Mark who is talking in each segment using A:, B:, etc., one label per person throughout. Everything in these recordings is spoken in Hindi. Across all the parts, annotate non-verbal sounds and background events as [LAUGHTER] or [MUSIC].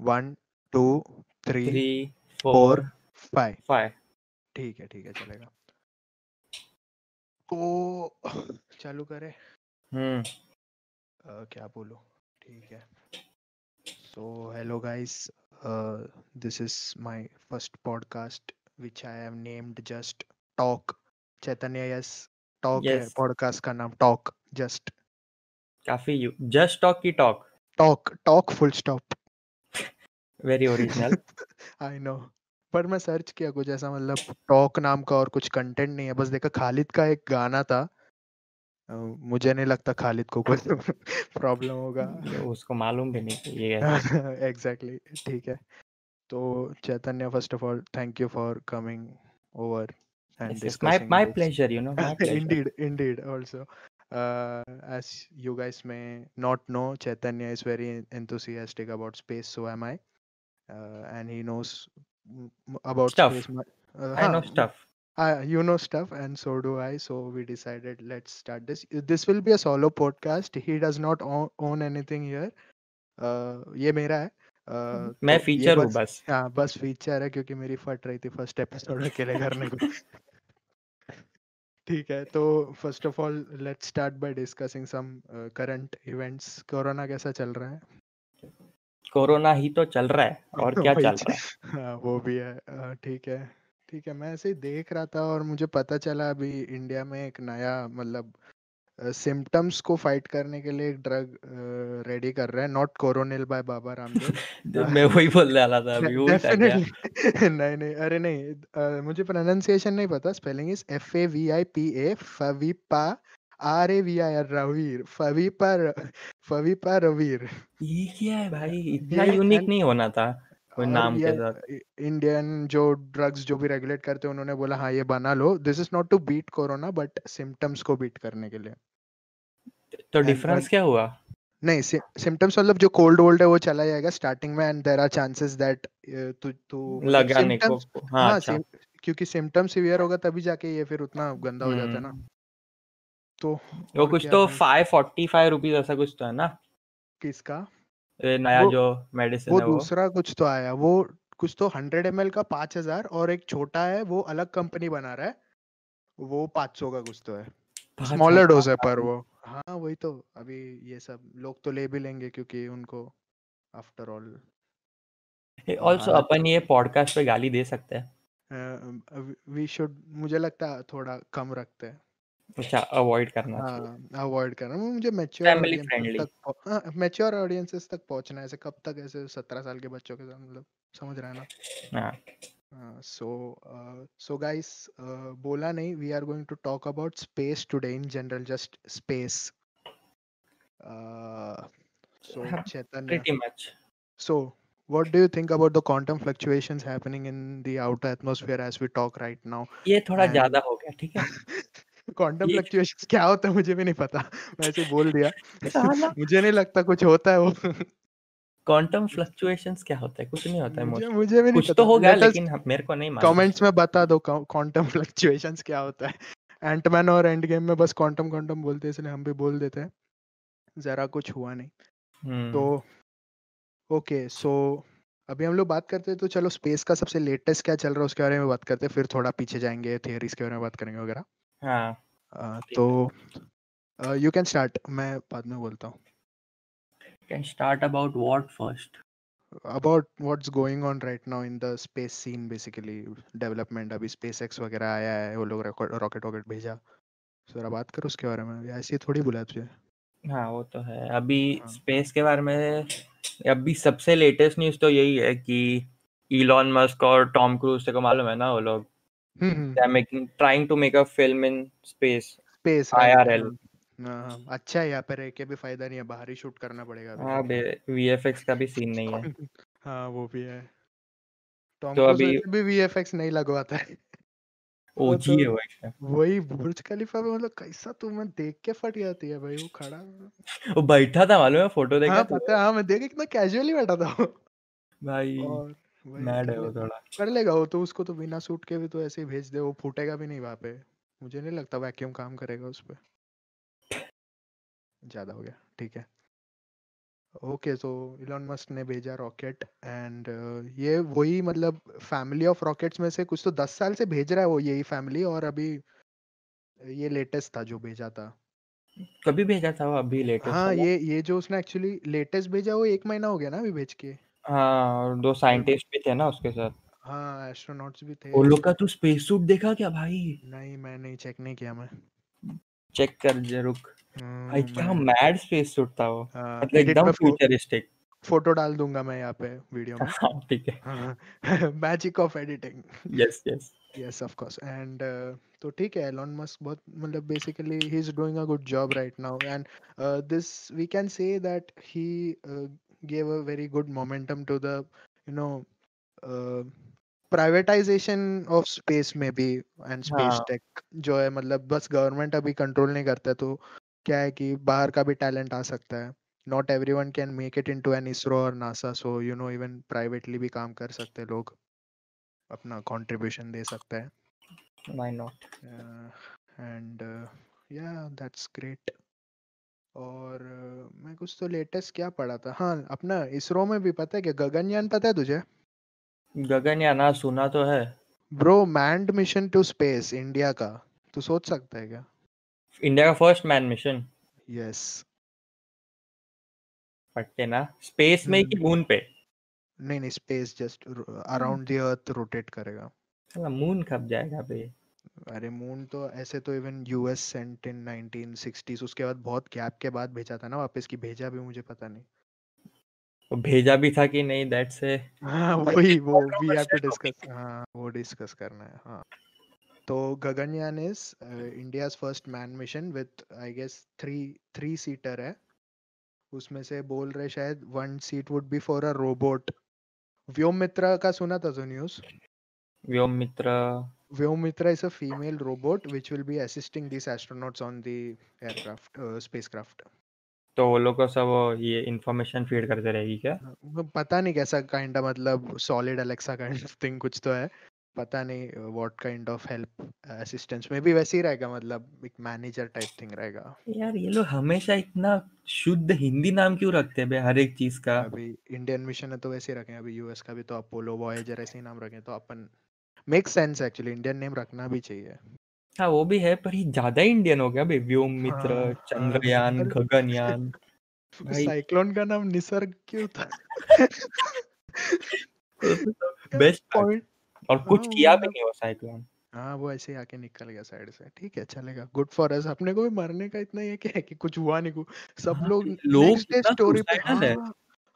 A: One
B: two
A: three
B: four
A: five.
B: Five.
A: ठीक है ठीक है चलेगा। तो चालू करें।
B: हम्म।
A: क्या बोलो? ठीक है। So hello guys this is my first podcast which I have named just talk Chaitanya yes talk है।
B: Yes.
A: पॉडकास्ट का नाम टॉक जस्ट
B: काफ़ी यू जस्ट टॉक की talk
A: talk talk full stop
B: very original
A: I know पर मैं सर्च किया कुछ ऐसा मतलब टॉक नाम का और कुछ कंटेंट नहीं है। बस देखा खालिद का एक गाना था। मुझे नहीं लगता खालिद को कोई प्रॉब्लम [LAUGHS] होगा।
B: उसको मालूम भी नहीं ये [LAUGHS]
A: एग्जैक्टली ठीक है। तो Chaitanya first of all thank you for coming over and
B: Yes, yes, my my pleasure you know my [LAUGHS] pleasure.
A: Indeed indeed also. Uh, as you guys may not know chaitanya is very enthusiastic about space so am i. and he knows mm, about
B: Stuff.
A: space uh,
B: I know
A: huh,
B: stuff
A: uh, you know stuff and so do i so we decided let's start this this will be a solo podcast he does not own, own anything here uh, ये मेरा है uh,
B: मैं
A: तो
B: फीचर हूँ
A: बस
B: बस
A: हाँ बस फीचर है क्योंकि मेरी फट रही थी फ़र्स्ट एपिसोड अकेले करने को ठीक है तो first of all let's start by discussing some current events corona कैसा चल रहा है
B: कोरोना ही तो चल रहा है [LAUGHS] और क्या चल रहा है?
A: हाँ वो भी है ठीक है ठीक है मैं ऐसे ही देख रहा था और मुझे पता चला अभी इंडिया में एक नया मतलब सिम्टम्स को फाइट करने के लिए एक ड्रग रेडी कर रहा है नॉट कोरोनिल बाय बाबा रामदेव
B: मैं वही बोलने वाला था [LAUGHS] अभी क्या?
A: डेफिनेटली [LAUGHS] नहीं नहीं अरे नहीं मुझे प्रोनाउंसिएशन नहीं पता spelling is F A V I P A फवीपा R A V I R Ravir फवीपा र- फवीपा रवीर
B: ये क्या है भाई? इतना यूनिक नहीं होना था कोई नाम के साथ।
A: इंडियन जो ड्रग्स जो भी रेगुलेट करते हैं उन्होंने बोला हाँ ये बना लो। This is not to beat corona but symptoms को बीट करने के लिए।
B: तो डिफरेंस क्या हुआ?
A: नहीं सिम्टम्स मतलब जो कोल्ड वोल्ड है वो चला जाएगा स्टार्टिंग में and there are chances that तू तू मतलब
B: लगाने को। हाँ
A: हाँ
B: अच्छा।
A: क्योंकि सिम्टम सिवियर होगा तभी जाके ये फिर उतना गंदा हो जाता है ना।
B: हम्म,
A: तो
B: वो कुछ तो? फाइव फोर्टी फाइव रुपीज़ ऐसा कुछ तो है ना?
A: किसका?
B: नया
A: वो-
B: जो मेडिसिन
A: वो
B: है वो।
A: दूसरा कुछ तो आया। वो कुछ तो हंड्रेड एम का पाँच हज़ार और एक छोटा है वो अलग कंपनी बना रहा है। वो पाँच सौ का कुछ तो है। स्मॉलर डोज है पर वो। हाँ वही तो। अभी ये सब लोग तो ले भी लेंगे क्योंकि उनको आफ्टर ऑल
B: ऑल्सो अपन ये पॉडकास्ट पे गाली दे सकते हैं।
A: वी शुड मुझे लगता है थोड़ा कम रखते हैं।
B: अच्छा अवॉइड करना चाहिए।
A: हाँ अवॉइड करना मुझे मैच्योर
B: Family friendly.
A: तक मैच्योर ऑडियंसेस तक पहुँचना है ऐसे कब तक ऐसे सत्रह साल के बच्चों के साथ मतलब समझ रहा है ना?
B: हाँ।
A: सो सो गाइस बोला नहीं we are going to talk about space today in general just space so
B: हाँ,
A: Chaitanya
B: pretty much
A: So, what do you think about the quantum fluctuations happening in the outer atmosphere as we talk right now?
B: ये थोड़ा
A: And-
B: ज़्यादा हो गया ठीक है? [LAUGHS]
A: क्वांटम फ्लक्चुएशंस क्या होता है मुझे भी नहीं पता। मैं ऐसे बोल [LAUGHS] दिया। [LAUGHS] मुझे नहीं लगता कुछ होता है वो।
B: क्वांटम फ्लक्चुएशंस क्या होता है? कुछ नहीं होता है
A: मुझे मुझे भी नहीं
B: कुछ
A: पता।
B: तो होगा
A: Let
B: लेकिन मेरे को नहीं मालूम।
A: कमेंट्स में बता दो क्वांटम फ्लक्चुएशंस [LAUGHS] क्या होता है। एंटमैन और एंड गेम में बस क्वांटम क्वांटम बोलते हैं इसलिए हम भी बोल देते हैं। जरा कुछ हुआ नहीं।
B: हम्म,
A: तो ओके सो अभी हम लोग बात करते हैं तो चलो स्पेस का सबसे लेटेस्ट क्या चल रहा है उसके बारे में बात करते हैं फिर थोड़ा पीछे जाएँगे थियरीज के बारे में बात करेंगे वगैरह।
B: हाँ।
A: तो यू कैन स्टार्ट मैं बाद में बोलता हूँ।
B: Can start about what first
A: about what's going on right now in the space scene basically development अभी स्पेस एक्स वगैरह आया है वो लोग रॉकेट वॉकेट भेजा। जरा बात करो उसके बारे में ऐसे ही थोड़ी बुलाया तुझे।
B: हाँ वो तो है। अभी
A: हाँ।
B: स्पेस के बारे में अभी सबसे लेटेस्ट न्यूज़ तो यही है कि इलॉन मस्क और टॉम क्रूज से को मालूम है ना वो लोग? They are making trying to make a film in space
A: space
B: IRL.
A: हाँ अच्छा है यहाँ पे रह के भी फ़ायदा नहीं है बाहर ही शूट करना पड़ेगा
B: हाँ बे वीएफएक्स का भी सीन नहीं है। [LAUGHS]
A: हाँ वो भी है। टॉम
B: तो अभी-
A: भी वीएफएक्स नहीं लगवाता है। [LAUGHS]
B: ओजी
A: तो-
B: है वो
A: वही बुर्ज खलीफा में मतलब कैसा तुम्हें देख के फट जाती है भाई वो खड़ा
B: वो बैठा था मालूम है फ़ोटो देखा
A: हाँ पता है हाँ मैं देख कितना कैजुअली बैठा था
B: भाई।
A: और
B: मैड
A: कर
B: है वो थोड़ा।
A: कर लेगा वो तो उसको तो बिना सूट के भी तो ऐसे ही भेज दे वो फूटेगा भी नहीं वहाँ पे। मुझे नहीं लगता वैक्यूम काम करेगा उस पे। ज़्यादा हो गया ठीक है। ओके सो इलॉन मस्क ने भेजा रॉकेट एंड ये वही मतलब फैमिली ऑफ़ रॉकेट्स में से कुछ तो दस साल से भेज रहा है वो यही फैमिली और अभी ये लेटेस्ट था जो भेजा था।
B: कभी भेजा था वो? अभी लेटेस्ट
A: हाँ ये ये जो उसने एक्चुअली लेटेस्ट भेजा वो एक महीना हो गया ना अभी भेज के।
B: हाँ और दो साइंटिस्ट भी थे ना उसके साथ।
A: हाँ एस्ट्रोनॉट्स भी थे।
B: वो लोग का तू स्पेस सूट देखा क्या भाई?
A: नहीं मैं नहीं चेक नहीं किया मैं।
B: चेक कर ज़रूर।
A: हम्म,
B: भाई क्या मैड स्पेस सूट था वो।
A: हाँ,
B: मतलब एकदम फ्यूचरिस्टिक
A: फ़ोटो डाल दूँगा मैं यहाँ पे वीडियो में। [LAUGHS]
B: हाँ ठीक है।
A: हाँ magic of editing
B: yes yes
A: yes of course and uh, तो ठीक है एलॉन मस्क बहुत मतलब is doing a good job right now and uh, this we can say that he uh, gave a very good momentum to the you know uh, privatization of space maybe and space
B: हाँ।
A: tech जो है मतलब बस गवर्नमेंट अभी कंट्रोल नहीं करता तो क्या है कि बाहर का भी टैलेंट आ सकता है। Not everyone can make it into an ISRO और NASA so you know even privately भी काम कर सकते हैं लोग। अपना कंट्रीब्यूशन दे सकता है।
B: व्हाई नॉट
A: एंड या दैट्स ग्रेट और मैं कुछ तो लेटेस्ट क्या पढ़ा था? हाँ अपना इसरो में भी पता है क्या? गगनयान पता है तुझे?
B: गगनयान हाँ सुना तो है।
A: Bro manned mission to space India का। तू सोच सकता है क्या?
B: इंडिया का फ़र्स्ट मैन मिशन।
A: यस।
B: पट्टे ना। स्पेस में कि मून पे?
A: नहीं नहीं space just around the earth rotate करेगा।
B: मून कब जाएगा बे?
A: अरे मून तो ऐसे तो इवन यूएस सेंट इन 1960s उसके बाद बहुत गैप के बाद भेजा था ना वापस की भेजा भी मुझे पता नहीं।
B: वो भेजा भी था कि नहीं दैट से
A: हाँ [LAUGHS] वही वो वी हैव टू डिस्कस हाँ वो डिस्कस करना है हाँ। तो Gaganyaan is India's first man mission with I guess three three seater है। उसमें से बोल रहे शायद one seat would be for a robot Vyom Mitra का सुना था जो news
B: Vyom Mitra
A: Vyom Mitra is a female robot which will be assisting these astronauts on the aircraft, uh, spacecraft.
B: तो वो लोग को सब ये इंफॉर्मेशन फ़ीड करते रहेगी क्या?
A: हाँ, पता नहीं कैसा काइंड ऑफ़ मतलब solid Alexa kind of thing कुछ तो है। पता नहीं what kind of help assistance में भी वैसे ही रहेगा मतलब एक मैनेजर टाइप थिंग रहेगा।
B: यार ये लोग हमेशा इतना शुद्ध हिंदी नाम क्यों रखते हैं बे हर एक चीज़ का?
A: अभी इंडियन मिशन है तो वैसे ही रखे अभी यूएस का भी तो अपोलो वॉयेजर ऐसे ही नाम रखे तो अपन make sense actually Indian name रखना भी चाहिए।
B: हाँ वो भी है पर ये ज़्यादा इंडियन हो गया बे व्योम मित्र
A: हाँ, हाँ,
B: चंद्रयान गगनयान। [LAUGHS] भाई
A: साइक्लोन का नाम निसर्ग क्यों था? [LAUGHS]
B: बेस्ट
A: पॉइंट
B: और कुछ
A: हाँ,
B: किया भी नहीं वो साइक्लोन
A: हाँ वो ऐसे ही आके निकल गया साइड से। ठीक है चलेगा। गुड फॉर अस अपने को भी मरने का इतना ये क्या है कि कुछ हुआ नहीं कुछ सब
B: हाँ,
A: लोग
B: लोग
A: स्टोरी पे
B: है।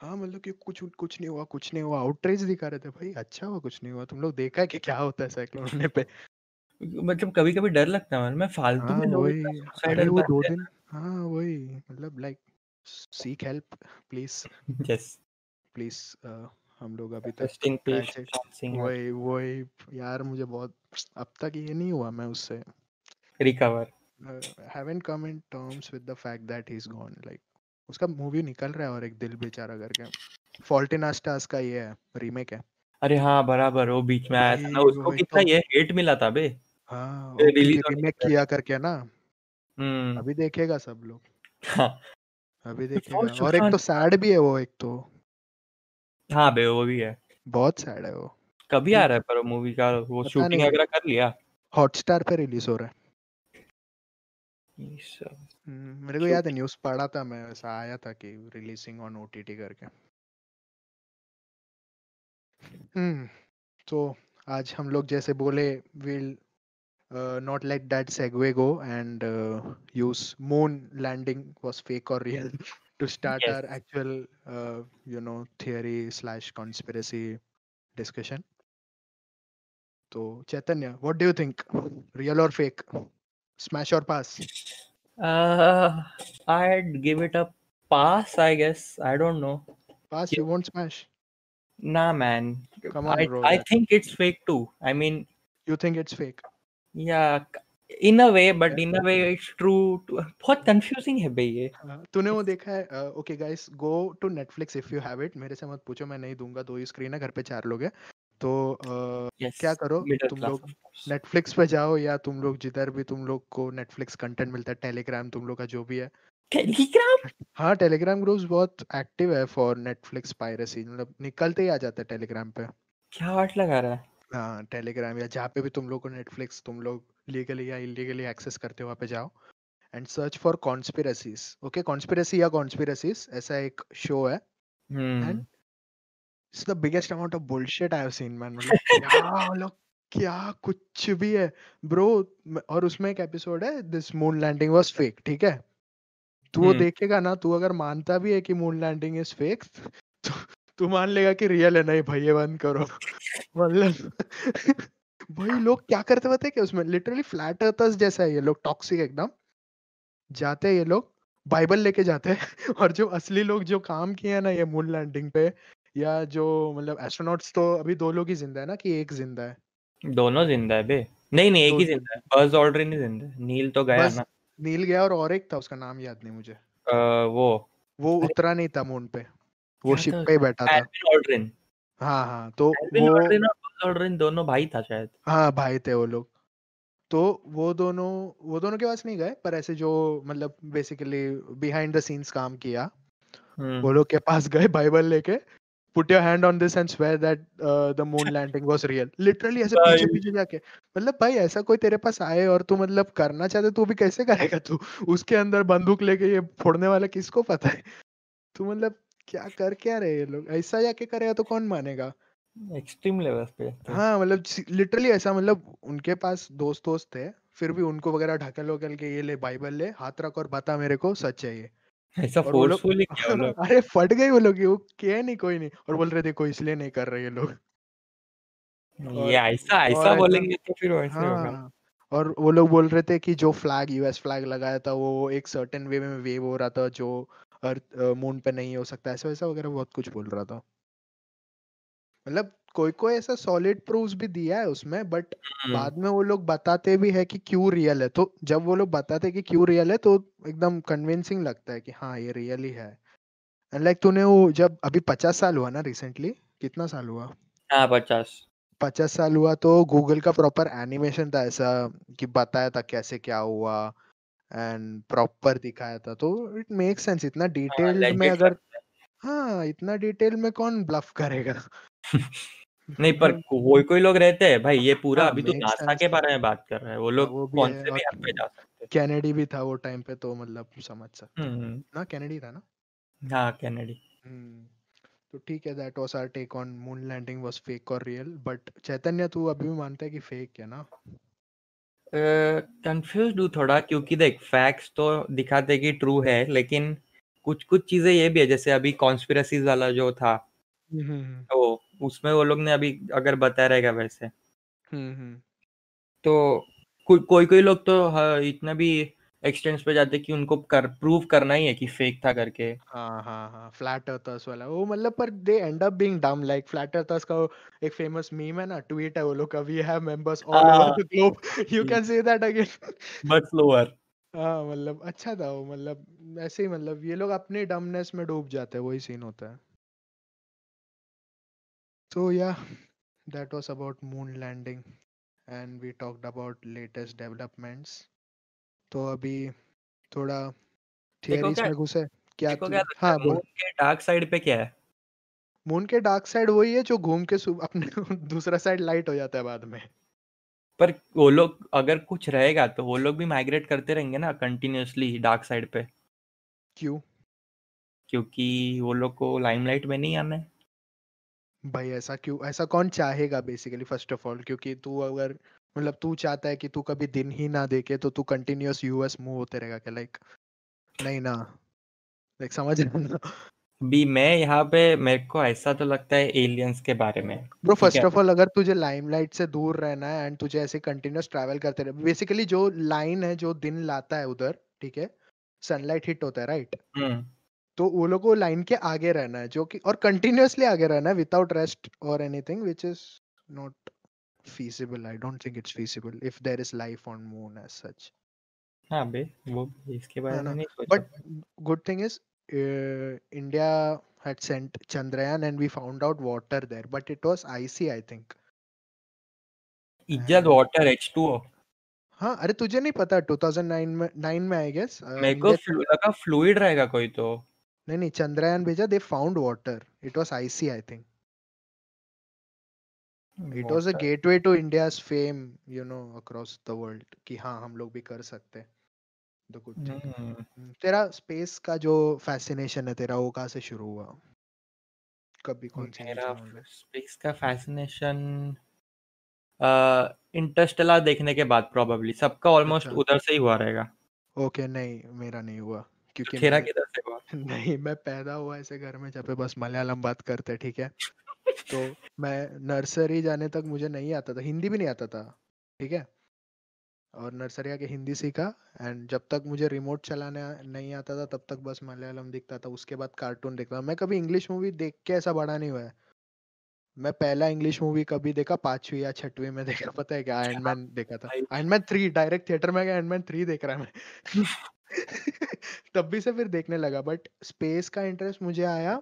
A: हाँ हाँ मतलब कि कुछ कुछ नहीं हुआ कुछ नहीं हुआ आउटरीच दिखा रहे थे भाई अच्छा हुआ कुछ नहीं हुआ तुम लोग देखा है कि क्या होता है साइक्लोन होने पे?
B: मतलब कभी कभी डर लगता है में फालतू
A: हाँ
B: में
A: वही
B: इतना
A: अरे वो दो दिन हाँ वही मतलब like seek help
B: please yes
A: please हम लोग अभी तक
B: इन
A: वही वही यार मुझे बहुत अब तक ये नहीं हुआ मैं उससे।
B: Recover
A: uh, haven't come in terms with the fact that he's gone like उसका मूवी निकल रहा है और एक दिल बेचारा करके। फॉल्ट इन आस्टास का ये है रीमेक है।
B: अरे हाँ बराबर वो बीच में आया था ना उसको कितना
A: तो।
B: ये हेट मिला था बे।
A: हाँ
B: होने
A: रीमेक किया करके ना।
B: हम्म।
A: अभी देखेगा सब लोग।
B: हाँ।
A: अभी देखेगा। और एक तो सैड भी है वो एक तो।
B: हाँ बे वो भी है।
A: बहुत सैड है वो।
B: कभी आ रहा है पर मूवी का वो शूटिंग। वगैरह कर लिया?
A: हॉटस्टार पे रिलीज़ हो रहा है। हम्म, मेरे को याद है न्यूज़ पढ़ा था मैं ऐसा आया था कि रिलीजिंग ऑन ओटीटी करके। हम्म तो आज हम लोग जैसे बोले will not let that segue go and use moon landing was fake और real to
B: start.
A: Our actual you know theory slash conspiracy discussion तो Chaitanya what do you think real और फेक स्मैश और pass
B: Uh, I'd give it a pass, I guess. I don't know.
A: Pass you won't smash
B: Nah, man.
A: Come on,
B: I,
A: bro,
B: I think it's fake too. I mean,
A: you think it's fake
B: yeah, in a way, but in a way, it's true. To, बहुत confusing है बे ये.
A: हाँ, तूने वो देखा है okay guys go to Netflix if you have it मेरे से मत पूछो मैं नहीं दूँगा दो ही स्क्रीन है घर पे चार लोग हैं तो
B: Yes.
A: क्या करो? तुम लोग नेटफ्लिक्स पे जाओ या तुम लोग जिधर भी तुम लोग को नेटफ्लिक्स कंटेंट मिलता है टेलीग्राम तुम लोग का जो भी है।
B: टेलीग्राम
A: हाँ टेलीग्राम ग्रुप्स बहुत एक्टिव है फॉर नेटफ्लिक्स पायरेसी मतलब निकलते ही आ जाते हैं टेलीग्राम पे।
B: क्या वाट लगा रहा है?
A: हाँ टेलीग्राम या जहाँ पे भी तुम लोग को नेटफ्लिक्स तुम लोग लीगली या इलीगली एक्सेस करते हो वहाँ पे जाओ and search for conspiracies okay conspiracy या कॉन्स्पिरसीज ऐसा एक शो है। And it's the biggest amount of bullshit I have seen man मतलब [LAUGHS] क्या मतलब क्या कुछ भी है। ब्रो और उसमें एक एपिसोड है this moon landing was fake ठीक है? तू वो
B: हम्म।
A: देखेगा ना तू अगर मानता भी है कि मून लैंडिंग इज़ फेक तो तू मान लेगा कि रियल है नहीं भाई ये बंद करो। [LAUGHS] मतलब [LAUGHS] भाई लोग क्या करते होते क्या उसमें? लिटरली फ्लैट अर्थर्स जैसा है ये लोग टॉक्सिक एकदम। जाते हैं ये लोग बाइबल लेके जाते हैं। और जो असली लोग जो काम किए हैं ना ये मून लैंडिंग पे या जो मतलब एस्ट्रोनॉट्स तो अभी दो लोग ही ज़िंदा है ना कि एक ज़िंदा है?
B: दोनों ज़िंदा है बे। नहीं नहीं एक ही
A: ज़िंदा
B: है। बज ऑल्ड्रिन नहीं ज़िंदा है। नील तो गया
A: बस
B: ना।
A: नील गया और और एक था उसका नाम याद नहीं मुझे।
B: अ, वो।
A: वो उतरा नहीं था मून पे। वो शिप पे ही बैठा था।
B: ऑल्ड्रिन
A: हाँ हाँ तो वो
B: ऑल्ड्रिन और बज ऑल्ड्रिन दोनों भाई था शायद।
A: हाँ भाई थे वो लोग। तो वो दोनों वो दोनों के पास नहीं गए पर ऐसे जो मतलब बेसिकली बिहाइंड द सीन्स काम किया
B: हम्म।
A: वो लोग के पास गए बाइबल लेके। Put your hand on this and swear that the moon landing was real literally ऐसे पीछे पीछे जाके। मतलब भाई ऐसा कोई तेरे पास आए और तू मतलब करना चाहते तू भी कैसे करेगा तू? उसके अंदर बंदूक लेके ये फोड़ने वाला किसको पता है? [LAUGHS] तू मतलब क्या कर क्या रहे ये लोग? ऐसा जाके करेगा तो कौन मानेगा?
B: एक्सट्रीम लेवल पे तो।
A: हाँ मतलब लिटरली ऐसा मतलब उनके पास दोस्त दोस्त थे फिर भी उनको वगैरह ढकल वकल के ये ले बाइबल ले हाथ रख और बता मेरे को सच है ये।
B: ऐसा फोर्सफुली किया वो [LAUGHS] लोग?
A: अरे फट गए वो लोग वो किया नहीं कोई नहीं और बोल रहे थे कोई इसलिए नहीं कर रहे ये लोग।
B: ये ऐसा ऐसा बोलेंगे तो फिर वैसे
A: हाँ, होगा और वो लोग बोल रहे थे कि जो फ्लैग यूएस फ्लैग लगाया था वो एक सर्टेन वे में वेव हो रहा था जो अर्थ मून पे नहीं हो सकता ऐसा वैसा वगैरह बहुत कुछ बोल रहा था। मतलब कोई कोई ऐसा सॉलिड प्रूफ भी दिया है उसमें बट
B: हम्म।
A: बाद में वो लोग बताते भी है कि क्यों रियल है। तो जब वो लोग बताते हैं कि क्यों रियल है तो एकदम कन्विंसिंग लगता है कि हाँ ये रियल ही है। एंड लाइक तूने वो जब अभी पचास साल हुआ ना रिसेंटली कितना साल हुआ?
B: हाँ पचास।
A: पचास साल हुआ तो गूगल का प्रॉपर एनिमेशन था ऐसा कि बताया था कैसे क्या हुआ एंड प्रॉपर दिखाया था। तो इट मेक सेंस इतना डिटेल में अगर हाँ। इतना डिटेल में कौन ब्लफ करेगा?
B: है [LAUGHS] नहीं पर [LAUGHS] कोई कोई लोग रहते हैं। भाई ये पूरा
A: हाँ
B: अभी तो नासा के बारे में बात कर रहे हैं। वो
A: हाँ
B: लोग कौन से भी पे जा सकते
A: कैनेडी भी था वो टाइम पे तो मतलब समझ सकते
B: हम्म।
A: ना कैनेडी था ना?
B: हाँ कैनेडी।
A: हम्म तो ठीक है that was our take on moon landing was fake और रियल बट चैतन्य तू अभी भी मानता है कि फेक है ना?
B: कंफ्यूज हूँ थोड़ा क्योंकि देख फैक्ट्स तो दिखाते कि ट्रू है लेकिन कुछ कुछ चीज़ें ये भी है जैसे अभी कॉन्स्पिरसीज वाला जो था
A: हम्म।
B: तो उसमें वो लोग ने अभी अगर बताया रहेगा वैसे।
A: हम्म हम्म।
B: तो कोई कोई कोई लोग तो इतना भी एक्सटेंस पे जाते कि उनको कर प्रूव करना ही है कि फेक था करके।
A: हाँ हाँ हाँ फ्लैट अर्थर्स वाला। वो मतलब पर they end up being dumb like flat earthers का एक फ़ेमस मीम है ना ट्वीट है वो लोग का we have members all
B: over
A: the globe you can say that again
B: but slower
A: हाँ मतलब अच्छा था वो मतलब ऐसे ही मतलब ये लोग अपने डमनेस में डूब जाते हैं वही सीन होता है। So yeah, that was about moon landing and we talked about latest developments. तो अभी थोड़ा थियरीज में घुसे क्या
B: क्या
A: हाँ
B: मून के डार्क साइड पे क्या है?
A: मून के डार्क साइड वही है जो घूम के अपने [LAUGHS] दूसरा साइड लाइट हो जाता है बाद में।
B: पर वो लोग अगर कुछ रहेगा तो वो लोग भी माइग्रेट करते रहेंगे ना कंटिन्यूअसली डार्क साइड पे।
A: क्यों?
B: क्योंकि वो लोग को लाइमलाइट में नहीं आना है।
A: भाई ऐसा क्यों ऐसा कौन चाहेगा बेसिकली फ़र्स्ट ऑफ़ ऑल क्योंकि तू अगर मतलब तू चाहता है कि तू कभी दिन ही ना देखे तो तू कंटिन्यूअस यूएस मूव होते रहेगा क्या? लाइक नहीं ना? लाइक समझ रहे [LAUGHS]
B: भी मैं यहाँ पे मेरे को ऐसा तो लगता है एलियंस के बारे में
A: ब्रो फ़र्स्ट ऑफ़ ऑल अगर तुझे लाइमलाइट से दूर रहना है एंड तुझे ऐसे कंटिन्यूस ट्रैवल करते रहे बेसिकली जो लाइन है जो दिन लाता है उधर ठीक है? सनलाइट हिट होता है राइट
B: हम्म।
A: तो वो लोगों को लाइन के आगे रहना है जो कि और कंटिन्यूसली आगे रहना है विदाउट रेस्ट और anything which is not feasible I don't think it's feasible if there is life on moon as such
B: हाँ बे वो इसके बारे में नहीं
A: but good thing is India had sent Chandrayaan and we found out water there but it was icy I think
B: is it water H2O
A: हाँ अरे तुझे नहीं पता 2009 में 9 में आई गेस
B: मेरे को लगा फ्लूइड रहेगा कोई तो।
A: नहीं नहीं चंद्रयान भेजा they found water it was icy I think it was a gateway to India's fame you know across the world कि हाँ हम लोग भी कर सकते हैं। द गुड थिंग तेरा स्पेस का जो फैसिनेशन है तेरा वो कहाँ से शुरू हुआ? कभी कौन सी
B: मेरा स्पेस का फैसिनेशन इंटरस्टेलर देखने के बाद प्रोबेबली सबका ऑलमोस्ट अच्छा। उधर से ही हुआ रहेगा।
A: ओके नहीं मेरा नहीं हुआ।
B: क्योंकि तेरा किधर से हुआ? [LAUGHS]
A: नहीं मैं पैदा हुआ ऐसे घर में जहाँ पे बस मलयालम बात करते ठीक है? तो [LAUGHS] मैं नर्सरी जाने तक मुझे नहीं आता था हिंदी भी नहीं आता था ठीक है? और नर्सरी आके हिंदी सीखा एंड जब तक मुझे रिमोट चलाने नहीं आता था तब तक बस मलयालम दिखता था उसके बाद कार्टून देखता मैं कभी इंग्लिश मूवी देख के ऐसा बड़ा नहीं हुआ है। मैं पहला इंग्लिश मूवी कभी देखा पांचवी या छठवी में देखा पता है क्या? आयरन मैन देखा था। Iron man three direct theatre में गया आयरन मैन थ्री देख रहा है मैं। [LAUGHS] [LAUGHS] तब भी से फिर देखने लगा बट स्पेस का इंटरेस्ट मुझे आया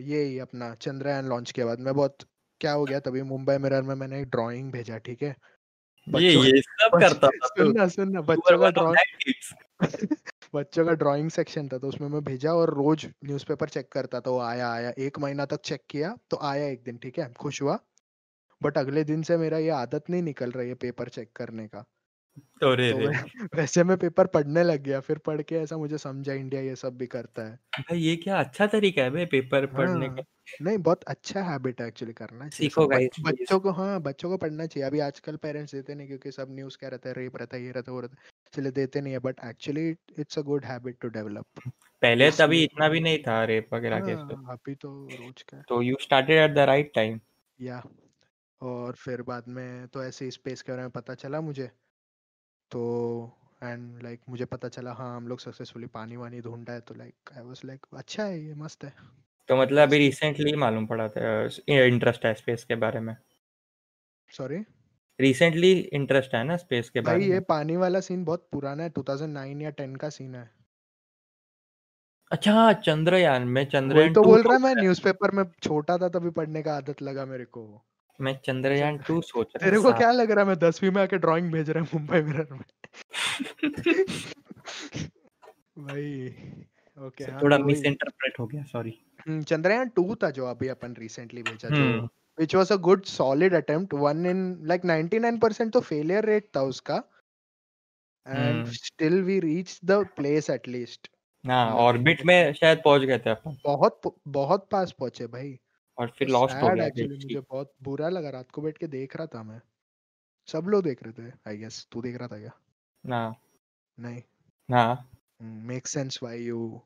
A: ये ही अपना चंद्रयान लॉन्च के बाद। मैं बहुत क्या हो गया तभी मुंबई मिरर में मैंने एक ड्राइंग भेजा ठीक है?
B: ये ये सब करता था
A: सुनना सुनना बच्चों का ड्राइंग [LAUGHS] बच्चों का ड्राइंग सेक्शन था तो उसमें मैं भेजा और रोज न्यूज़पेपर चेक करता था वो आया आया एक महीना तक चेक किया तो आया एक दिन ठीक है? खुश हुआ। बट अगले दिन से मेरा ये आदत नहीं निकल रही है पेपर चेक करने का।
B: तो रे। रे। [LAUGHS]
A: वैसे मैं पेपर पढ़ने लग गया फिर पढ़ के ऐसा मुझे समझा इंडिया ये सब भी करता है।
B: भाई ये क्या अच्छा तरीका है बे पेपर पढ़ने
A: हाँ, का। नहीं बहुत अच्छा हैबिट है एक्चुअली करना चाहिए
B: सीखो
A: गाइस बच्चों को हाँ बच्चों को पढ़ना चाहिए। अभी आजकल पेरेंट्स देते नहीं क्योंकि सब न्यूज़ क्या रहता है रेप रहता है ये रहता है वो रहता है इसलिए देते नहीं है। But actually it's a good habit to develop
B: पहले तभी इतना भी नहीं था रेप वगैरह के
A: हाँ, अभी तो रोज का।
B: तो you started at the right time
A: या और फिर बाद में तो ऐसे स्पेस के बारे में पता चला मुझे। तो एंड लाइक like, मुझे पता चला हाँ हम लोग सक्सेसफुली पानी वानी ढूंढा है तो लाइक आई वाज लाइक अच्छा है ये मस्त है.
B: तो मतलब अभी रिसेंटली मालूम पड़ा था इंटरेस्ट है स्पेस के बारे में।
A: सॉरी
B: रिसेंटली इंटरेस्ट है ना स्पेस के बारे
A: में? ये पानी वाला सीन बहुत पुराना है 2009 या 10 का सीन है।
B: अच्छा चंद्रयान में चंद्रयान
A: तो बोल रहा है मैं न्यूज़पेपर में छोटा था तभी पढ़ने का आदत लगा मेरे को
B: मैं चंद्रयान टू सोच
A: रहा तेरे को क्या लग रहा है मैं दसवीं में आके ड्राइंग भेज रहा हूँ मुंबई मिरर में? [LAUGHS] भाई
B: ओके हाँ, थोड़ा मिस इंटरप्रेट हो गया सॉरी
A: हम्म, चंद्रयान टू था जो अभी अपन रिसेंटली भेजा जो which was a good solid attempt one in like 99% तो फेलियर रेट था उसका। And still we reach the place at least
B: हाँ ऑर्बिट में शायद पहुँच गए थे अपन।
A: बहुत बहुत पास पहुँचे भाई।
B: और फिर लॉस्ट हो गया
A: एक्चुअली मुझे बहुत बुरा लगा रात को बैठ के देख रहा था मैं। सब लोग देख रहे थे आई गेस तू देख रहा था क्या?
B: ना।
A: नहीं।
B: ना।
A: Make sense why you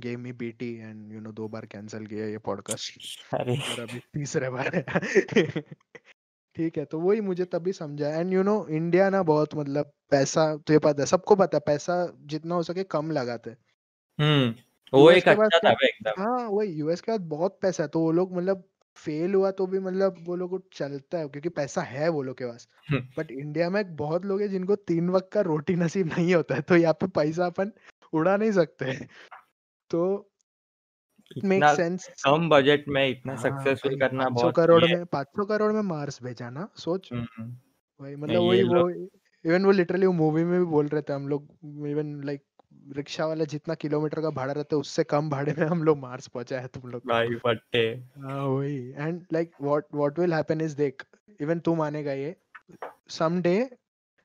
A: gave me BT and you know दो बार कैंसिल किया ये पॉडकास्ट
B: अरे।
A: और अभी तीसरे बार है। [LAUGHS] ठीक है तो वही मुझे तभी समझा। एंड यू नो इंडिया ना बहुत मतलब पैसा तो ये पता है सबको पता है पैसा जितना हो सके कम लगाते।
B: हम्म। वो एक अच्छा था
A: एकदम। हाँ वही यूएस के बाद बहुत पैसा है तो वो लोग मतलब फेल हुआ तो भी मतलब वो लोग को चलता है क्योंकि पैसा है वो लोग के पास। But hmm. इंडिया में बहुत लोग हैं जिनको तीन वक्त का रोटी नसीब नहीं होता है तो यहाँ पे पैसा अपन उड़ा नहीं सकते तो मेक सेंस
B: कम बजट में इतना सक्सेसफुल हाँ, करना बहुत
A: करोड़ में 500 करोड़ में मार्स भेजा ना सोच। हम्म, हम्म। वही मतलब वही वो इवन वो लिटरली वो मूवी में भी बोल रहे थे हम लोग इवन लाइक रिक्शा वाला जितना किलोमीटर का भाड़ा रहता है उससे कम भाड़े में हम लोग मार्स पहुँचा है तुम लोग
B: भाई फट्टे
A: हाँ वही। And like what what will happen is देख इवन तू मानेगा ये someday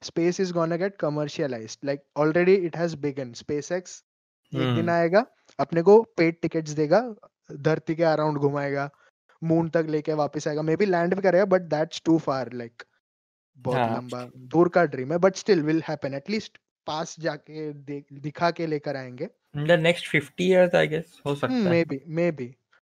A: space is gonna get commercialised like already it has begun SpaceX एक दिन हम्म। आएगा अपने को पेड टिकट्स देगा धरती के अराउंड घुमाएगा मून तक लेके वापस आएगा। मे बी लैंड भी करेगा but that's too far like बहुत हाँ. लंबा दूर का ड्रीम है but still will happen at least पास जाके दिखा के लेकर आएँगे।
B: The next 50 years I guess हो सकता है।
A: Maybe maybe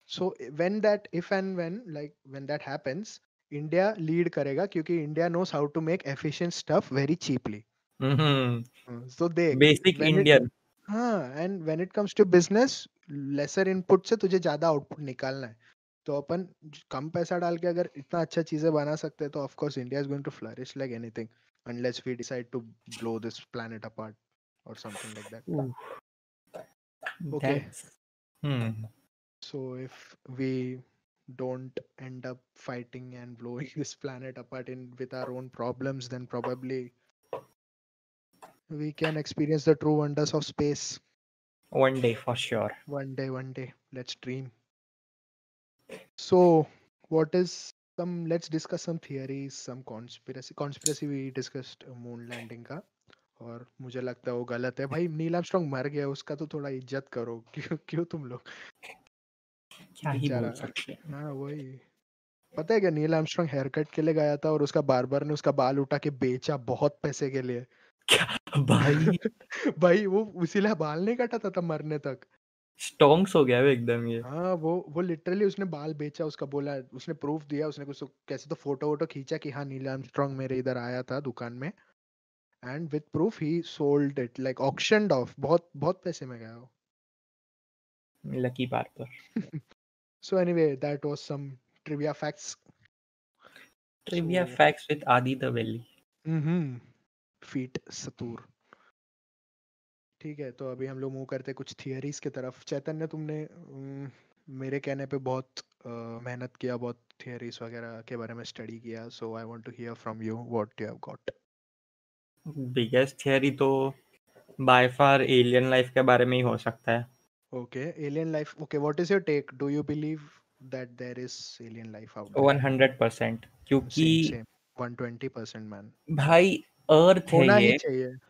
A: so when that if and when like when that happens India lead करेगा क्योंकि India knows how to make efficient stuff very cheaply so they
B: basic Indian
A: हाँ and when it comes to business lesser input से तुझे ज़्यादा आउटपुट निकालना है। तो अपन कम पैसा डाल के अगर इतना अच्छा चीज़ें बना सकते हैं तो of course India is going to flourish like anything unless we decide to blow this planet apart or something like that. Ooh. Okay.
B: Hmm.
A: So if we don't end up fighting and blowing [LAUGHS] this planet apart in with our own problems, then probably we can experience the true wonders of space.
B: One day for sure.
A: One day, one day. Let's dream. So, what is some? Let's discuss some theories, some conspiracy. Conspiracy we discussed moon landing का और मुझे लगता है वो गलत है। भाई नील आर्मस्ट्रांग मर गया उसका तो थोड़ा इज़्ज़त करो। [LAUGHS] क्यों क्यों तुम लोग?
B: क्या ही बोल सकते
A: हैं। हाँ वही। पता है क्या नील आर्मस्ट्रांग हेयर कट के लिए गया था और उसका बार्बर ने उसका बाल उठा के बेचा बहुत पैसे के लिए।
B: क्या भाई [LAUGHS]
A: भाई वो इसीलिए बाल नहीं कटा था तब मरने तक।
B: स्टोंग्स हो गया वो एकदम ये।
A: हाँ वो वो लिटरली उसने बाल बेचा उसका बोला उसने प्रूफ दिया उसने कुछ तो, कैसे तो फ़ोटो वोटो खींचा कि हाँ नील आर्मस्ट्रांग मेरे इधर आया था दुकान में। And with proof he sold it like auctioned off बहुत बहुत पैसे में गया वो।
B: Lucky Parker
A: so anyway that was some trivia facts
B: trivia facts with Aadi the valley
A: hmm feet सतूर ठीक है तो अभी हम लोग मूव करते कुछ थियरीज की तरफ़। चैतन्य तुमने मेरे कहने पे बहुत मेहनत किया बहुत थियरीज वगैरह के बारे में स्टडी किया so I want to hear from you what you have got
B: biggest theory तो बाय फार एलियन लाइफ के बारे में ही हो सकता है।
A: Okay alien life okay what is your take do you believe that there is alien life out
B: 100% क्योंकि
A: 120% मैन
B: भाई अर्थ है ये।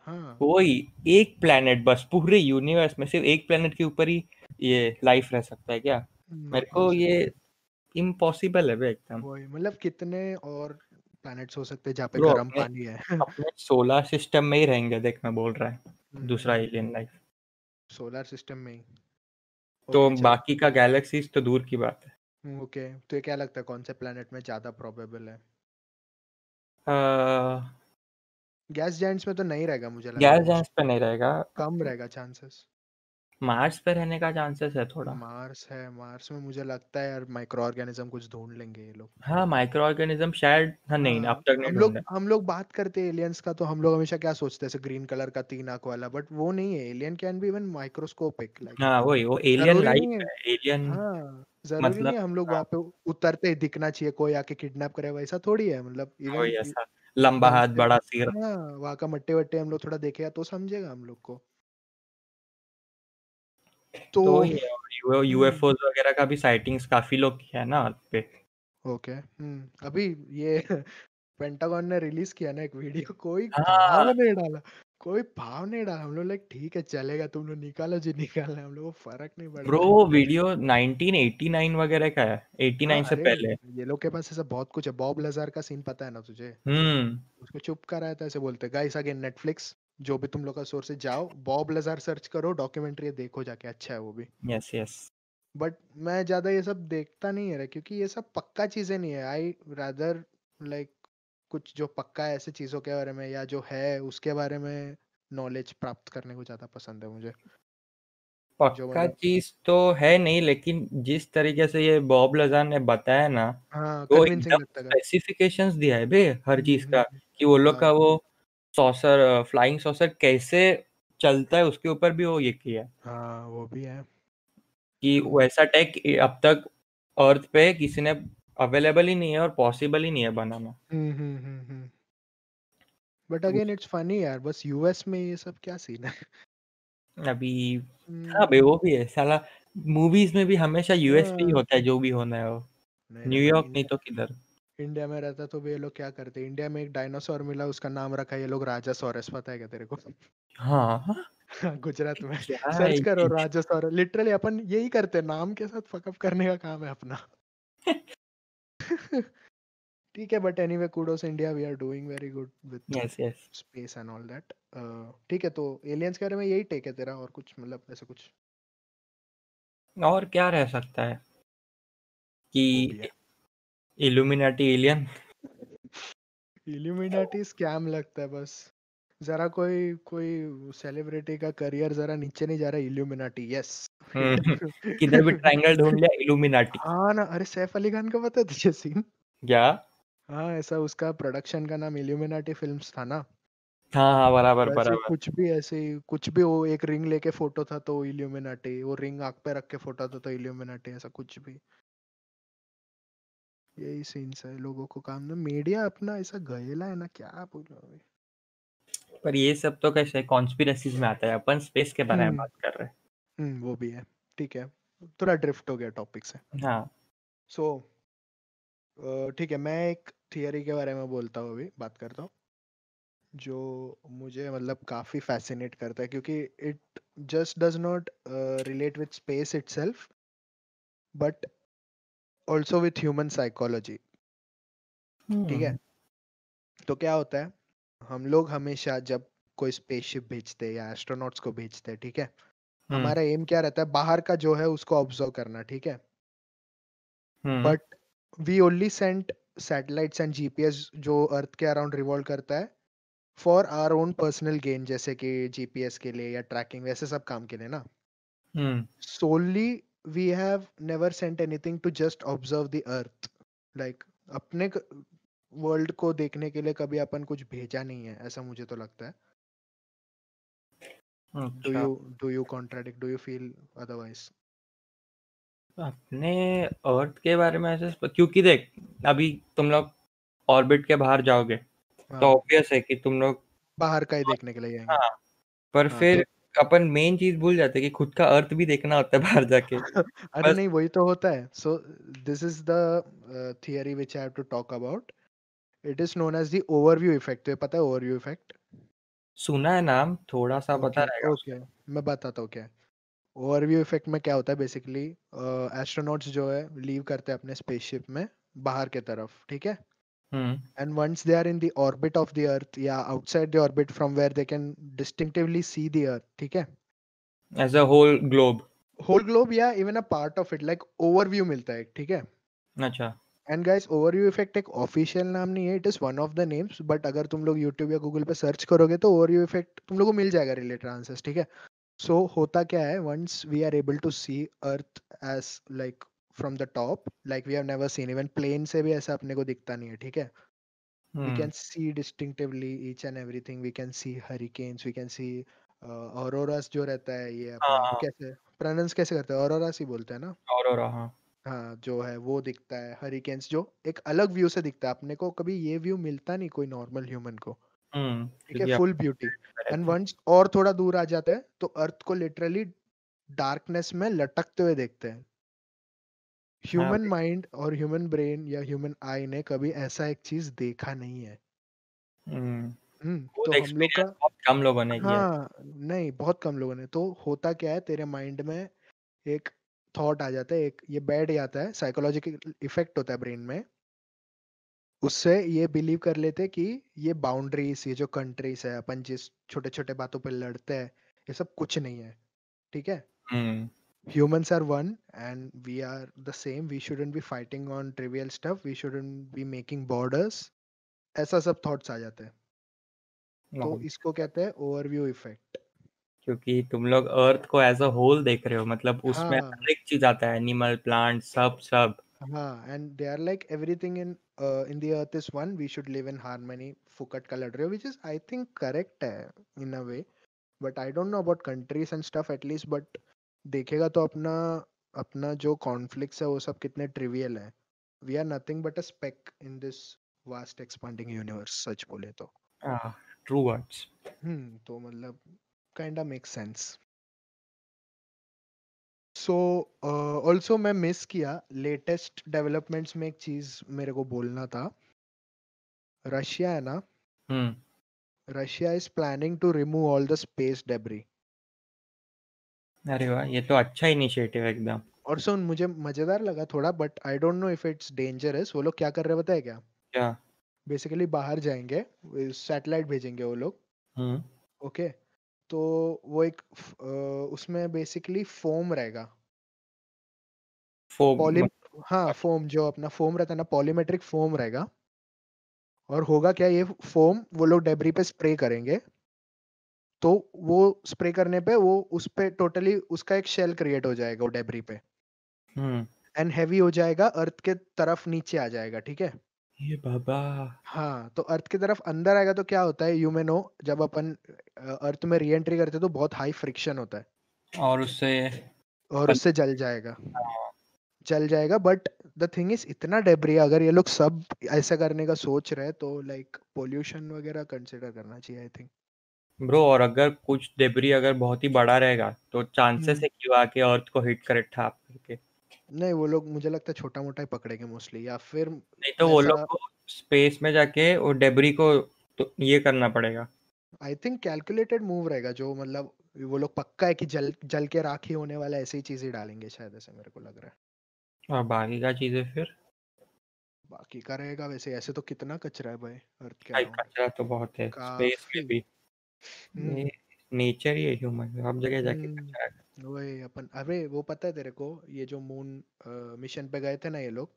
A: हाँ।
B: कोई एक प्लेनेट बस पूरे यूनिवर्स में सिर्फ़ एक प्लेनेट के ऊपर ही ये लाइफ रह सकता है क्या? मेरे को ये इम्पॉसिबल है। एकदम।
A: मतलब कितने और प्लैनेट्स हो सकते हैं जहाँ पे गर्म पानी है?
B: अपने सोलर सिस्टम में ही रहेंगे देख मैं बोल रहा है दूसरा एलियन लाइफ
A: सोलर सिस्टम में ही।
B: तो बाकी का गैलेक्सीज तो दूर की बात
A: है। ओके तो ये क्या लगता है कौन से प्लैनेट में ज़्यादा प्रोबेबल है? गैस जायंट्स में तो नहीं रहेगा मुझे
B: लगता है गैस जायंट्स पे नहीं रहेगा।
A: कम रहेगा चांसेस।
B: मार्स पे रहने का चांसेस है थोड़ा।
A: मार्स है मार्स में मुझे लगता है यार माइक्रो ऑर्गेनिज्म कुछ ढूंढ लेंगे ये लोग।
B: हाँ माइक्रो ऑर्गेनिज्म शायद हाँ नहीं हाँ, अब तक नहीं
A: हम लोग हम लोग बात करते हैं एलियंस का तो हम लोग हमेशा क्या सोचते हैं ग्रीन कलर का तीन आँख वाला बट वो नहीं है alien can be even microscopic
B: like हाँ वही वो एलियन लाइक है। एलियन
A: हाँ ज़रूरी मतलब, नहीं हम लोग हाँ, वहाँ पे उतरते ही दिखना चाहिए कोई आके किडनैप करे वैसा थोड़ी है मतलब
B: इवन लंबा हाथ बड़ा सिर।
A: हाँ वहाँ का मट्टे वट्टे हम लोग थोड़ा देखेगा तो समझेगा हम लोग को।
B: तो, तो यूएफओ वगैरह का भी साइटिंग्स काफ़ी लोग किया है ना अर्थ पे?
A: ओके हम्म अभी ये [LAUGHS] पेंटागन ने रिलीज़ किया ना एक वीडियो कोई हाँ। नहीं डाला। कोई भाव नहीं डाला। हम लोग लाइक ठीक है चलेगा तुम लोग निकालो जी निकालना हम लोग को फ़र्क नहीं पड़
B: ब्रो वो वीडियो 1989 वगैरह का है 89 हाँ, से पहले।
A: ये लोग के पास ऐसा बहुत कुछ है। बॉब लजार का सीन पता है ना तुझे?
B: हम्म।
A: उसको चुप कराया था ऐसे बोलते गाइस अगेन नेटफ्लिक्स जो भी तुम लोग का सोर्स है जाओ बॉब लजार सर्च करो डॉक्यूमेंट्री देखो जाके अच्छा है वो भी।
B: यस यस
A: बट मैं ज़्यादा ये सब देखता नहीं है क्योंकि ये सब पक्का चीज़ें नहीं है। आई रादर लाइक कुछ जो पक्का है ऐसे चीज़ों के बारे में या जो है उसके बारे में नॉलेज प्राप्त करने को ज़्यादा पसंद है मुझे।
B: पक्का मतलब चीज़ तो है नहीं लेकिन जिस तरीके से ये बॉब लजार ने बताया ना
A: हाँ, तो
B: स्पेसिफिकेशंस दिया है बे हर हम्म, चीज़ का हम्म, कि वो लोग हाँ, का वो सॉसर फ्लाइंग सॉसर कैसे चलता है उसके ऊपर भी वो ये किया
A: हाँ। वो भी है।
B: कि वैसा टेक अब तक अर्थ पे किसी ने अवेलेबल ही नहीं है और पॉसिबल ही नहीं है बनाना।
A: बट अगेन इट्स फनी यार बस यूएस में ये सब क्या सीन है?
B: अभी हाँ भाई वो भी है साला मूवीज़ में भी हमेशा यूएस पे ही हाँ। होता है जो भी होना है वो। न्यूयॉर्क नहीं तो किधर?
A: इंडिया में रहता तो ये लोग क्या करते इंडिया में एक डायनासोर मिला उसका नाम रखा ये लोग राजा सोरस पता है क्या तेरे को?
B: हाँ। [LAUGHS]
A: गुजरात में। सर्च करो राजा सोरेस लिटरली अपन यही करते नाम के साथ फकअप करने का काम है अपना। [LAUGHS] [LAUGHS] ठीक है but anyway kudos India we are doing very good with
B: yes yes
A: space and all that ठीक है तो एलियंस के बारे में यही टेक है तेरा और कुछ मतलब ऐसा कुछ?
B: और क्या रह सकता है? कि इल्यूमिनाटी एलियन
A: इल्यूमिनाटी स्कैम लगता है बस। जरा कोई कोई सेलिब्रिटी का करियर जरा नीचे नहीं जा रहा इल्यूमिनाटी यस
B: किधर भी [LAUGHS] ट्रायंगल ढूंढ लिया इल्यूमिनाटी
A: हाँ ना अरे सैफ अली खान का पता है तुझे सीन
B: क्या?
A: हाँ ऐसा उसका प्रोडक्शन का नाम इल्यूमिनाटी फिल्म्स था ना?
B: हाँ हाँ बराबर बराबर.
A: कुछ भी ऐसे कुछ भी वो एक रिंग लेके फ़ोटो था तो इल्यूमिनाटी वो रिंग आग पे रख के फ़ोटो था तो इल्यूमिनाटी ऐसा कुछ भी. यही सीन्स है लोगों को काम ना मीडिया अपना ऐसा गएला है ना क्या बोलो अभी?
B: पर ये सब तो कैसे कॉन्स्पिरसीज में आता है? अपन स्पेस के बारे में
A: हम्म।
B: बात कर रहे
A: हम्म वो भी है। ठीक है। थोड़ा ड्रिफ्ट हो गया टॉपिक से।
B: हैं। हाँ
A: सो ठीक है मैं एक थियरी के बारे में बोलता हूँ अभी बात करता हूँ। जो मुझे मतलब काफ़ी फैसिनेट करता है क्योंकि it just does not relate with space itself but also with human psychology ठीक है?
B: हम्म।
A: तो क्या होता है? हम लोग हमेशा जब कोई स्पेसशिप भेजते हैं या एस्ट्रोनॉट्स को भेजते हैं ठीक है? हमारा एम क्या रहता है? बाहर का जो है उसको ऑब्ज़र्व करना ठीक है? But we only send satellites and GPS जो अर्थ के अराउंड रिवॉल्व करता है for our own personal gain जैसे कि जीपीएस के लिए या ट्रैकिंग वैसे सब काम के लिए ना? solely we have never sent anything to just observe the earth. Like अपने वर्ल्ड को देखने के लिए कभी अपन कुछ भेजा नहीं है ऐसा मुझे तो लगता है।
B: Do
A: you do you contradict do you feel otherwise
B: अपने अर्थ के बारे में ऐसे क्योंकि देख अभी तुम लोग ऑर्बिट के बाहर जाओगे तो
A: हाँ।
B: ऑब्वियस है कि तुम लोग
A: बाहर का ही देखने के लिए जाएँगे
B: हाँ पर
A: हाँ
B: फिर
A: तो
B: अपन मेन चीज़ भूल जाते हैं कि खुद का अर्थ भी देखना होता है बाहर जाके। [LAUGHS]
A: अरे
B: बस
A: नहीं वही तो होता है। So this is the theory which I have to talk about it is known as the overview effect तो पता है ओवरव्यू इफ़ेक्ट
B: सुना है नाम थोड़ा सा
A: ओके
B: रहेगा
A: ओके मैं बताता हूँ क्या ओवरव्यू इफ़ेक्ट में क्या होता है बेसिकली एस्ट्रोनॉट्स जो है लीव करते हैं अपने स्पेसशिप में बाहर के तरफ़ ठीक है? and once they are in the orbit of the earth yeah outside the orbit from where they can distinctively see the earth ठीक है?
B: As a whole globe
A: whole globe yeah even a part of it like overview मिलता है ठीक है?
B: अच्छा।
A: एंड गाइस ओवरव्यू इफ़ेक्ट एक ऑफिशियल नाम नहीं है it is one of the names but अगर तुम लोग यूट्यूब या गूगल पे सर्च करोगे तो ओवरव्यू इफ़ेक्ट तुम लोग को मिल जाएगा रिलेटेड आंसर्स ठीक है? सो so, होता क्या है once we are able to see earth as like from the top like we have never seen even plane से भी ऐसा अपने को दिखता नहीं है ठीक है? We can see distinctively each and everything we can see hurricanes we can see uh, auroras जो रहता है ये
B: हाँ।
A: कैसे प्रोनाउंस कैसे करते हैं? Auroras ही बोलते हैं ना?
B: और हाँ।
A: हाँ जो है वो दिखता है हरिकेन्स जो एक अलग व्यू से दिखता है अपने को कभी ये व्यू मिलता नहीं कोई नॉर्मल ह्यूमन को।
B: हम्म
A: ठीक है फुल ब्यूटी एंड वंस और थोड़ा दूर आ जाते हैं तो अर्थ को लिटरली डार्कनेस में लटकते हुए देखते हैं।
B: हाँ
A: ह्यूमन माइंड और ह्यूमन ब्रेन या ह्यूमन आई ने कभी ऐसा एक चीज़ देखा नहीं है।
B: हम्म
A: हम्म
B: वो
A: तो हम लोग का
B: बहुत कम लोगों ने है।
A: हाँ नहीं बहुत कम लोगों ने। तो होता क्या है तेरे माइंड में एक थॉट आ जाता है एक ये बैठ जाता है साइकोलॉजिकल इफ़ेक्ट होता है ब्रेन में। उससे ये बिलीव कर लेते कि ये बाउंड्रीज ये जो कंट्रीज़ है अपन जिस छोटे छोटे बातों पे लड़ते हैं ये सब कुछ नहीं है ठीक है?
B: हम्म।
A: Humans are one and we are the same. We shouldn't be fighting on trivial stuff. We shouldn't be making borders. ऐसा सब थॉट्स आ जाते हैं। तो इसको कहते हैं ओवरव्यू इफ़ेक्ट
B: क्योंकि तुम लोग अर्थ को एज अ होल देख रहे हो मतलब उसमें
A: हाँ।
B: हर एक चीज़ आता है एनिमल प्लांट सब सब।
A: हाँ and they are like everything in in the earth is one we should live in harmony फुकट का लड़ रहे हो which is I think correct है in a way but I don't know about countries and stuff at least but देखेगा तो अपना अपना जो कॉन्फ्लिक्ट्स है वो सब कितने ट्रिवियल है। We are nothing but a speck in this vast expanding universe सच बोले तो।
B: ट्रू वर्ड्स
A: हम्म तो मतलब kinda make sense so also मैं मिस किया लेटेस्ट डेवलपमेंट्स में एक चीज़ मेरे को बोलना था। रशिया है ना?
B: हम्म।
A: Russia is planning to remove all the space debris
B: अरे वाह ये तो अच्छा इनिशिएटिव है एकदम।
A: और सुन मुझे मज़ेदार लगा थोड़ा but I don't know if it's dangerous वो लोग क्या कर रहे हैं बताए क्या?
B: क्या?
A: बेसिकली बाहर जाएँगे सैटेलाइट भेजेंगे वो लोग।
B: हम्म।
A: ओके तो वो एक उसमें बेसिकली फोम रहेगा।
B: फोम
A: पॉली हाँ फोम जो अपना फोम रहता है ना पॉलीमेट्रिक फोम रहेगा। और होगा क्या ये फोम वो लोग डेबरी पे स्प्रे करेंगे। तो वो स्प्रे करने पे वो उस पे टोटली उसका एक शेल क्रिएट हो जाएगा वो डेबरी पे।
B: हम्म।
A: एंड हैवी हो जाएगा अर्थ के तरफ़ नीचे आ जाएगा ठीक है?
B: ये बाबा।
A: हाँ तो अर्थ की तरफ़ अंदर आएगा तो क्या होता है यू मे नो जब अपन अर्थ में री एंट्री करते हैं तो बहुत हाई फ्रिक्शन होता है।
B: और उससे
A: और उससे जल जाएगा।
B: हाँ,
A: जल जाएगा बट द थिंग इज़ इतना डेब्री अगर ये लोग सब ऐसा करने का सोच रहे हैं तो लाइक पोल्यूशन वगैरह कंसिडर करना चाहिए आई थिंक
B: ब्रो और अगर कुछ डेबरी अगर बहुत ही बड़ा रहेगा तो चांसेस
A: हम्म।
B: है कि वो आके अर्थ को हिट करे ठाप करके।
A: नहीं वो लोग मुझे लगता है छोटा मोटा ही पकड़ेंगे मोस्टली या फिर
B: नहीं तो वो लोग को स्पेस में जाके वो डेबरी को तो ये करना पड़ेगा।
A: आई थिंक कैलकुलेटेड मूव रहेगा जो मतलब वो लोग पक्का है कि जल जल के राखी होने वाला ऐसी ही चीज़ें डालेंगे शायद ऐसे मेरे को लग रहा है।
B: और बाकी का चीज़ें फिर?
A: बाकी का रहेगा वैसे ऐसे तो कितना कचरा है भाई अर्थ के
B: कचरा तो बहुत है स्पेस में भी।
A: हम्म।
B: नेचर ही है ह्यूमन हर जगह जाके
A: हम्म।
B: कचरा है।
A: वही अपन अरे वो पता है तेरे को ये जो मून मिशन पे गए थे ना ये लोग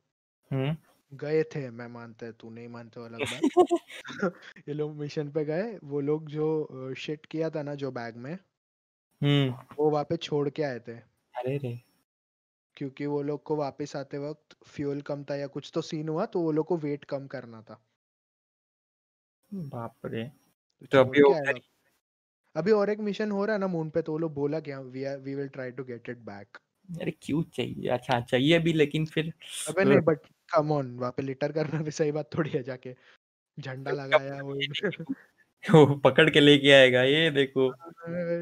A: गए थे मैं मानता है तू नहीं मानते अलग बात ये लोग मिशन पे गए वो लोग जो शिट किया था ना जो बैग में
B: हम्म
A: वो वहाँ पे छोड़ के आए थे
B: अरे रे
A: क्योंकि वो लोग को वापस आते वक्त फ्यूल कम था या कुछ तो सीन हुआ तो वो लोग को वेट कम करना था
B: बाप रे
A: तो
B: अभी वो
A: वापस। अभी और एक मिशन हो रहा है ना मून पे तो वो लोग बोला कि we we will try to get it back
B: अरे क्यों चाहिए? अच्छा चाहिए भी लेकिन फिर
A: अबे नहीं बट कम ऑन वहाँ पे लिटर करना भी सही बात थोड़ी है जाके। झंडा लगाया वो [LAUGHS]
B: वो पकड़ के लेके आएगा ये देखो।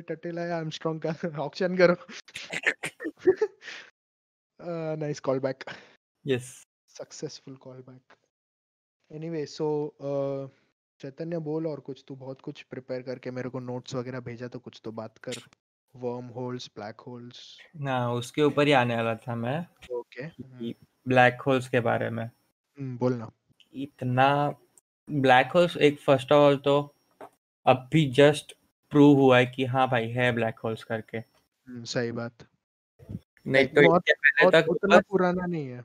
A: टट्टी लाया आर्मस्ट्रॉन्ग का [LAUGHS] ऑक्शन करो। Nice call back
B: yes
A: successful call back anyway so Chaitanya बोल और कुछ तू बहुत कुछ प्रिपेयर करके मेरे को नोट्स वगैरह भेजा तो कुछ तो बात कर। वर्म होल्स ब्लैक होल्स
B: ना उसके ऊपर ही आने वाला था मैं।
A: ओके
B: ब्लैक होल्स के बारे में।
A: बोलना
B: इतना ब्लैक होल्स एक फ़र्स्ट ऑफ़ ऑल तो अब भी जस्ट प्रूव हुआ है कि हाँ भाई है ब्लैक होल्स करके।
A: हम्म, सही बात।
B: नहीं तो
A: बहुत-
B: पहले
A: बहुत
B: तक
A: उतना पुराना नहीं है।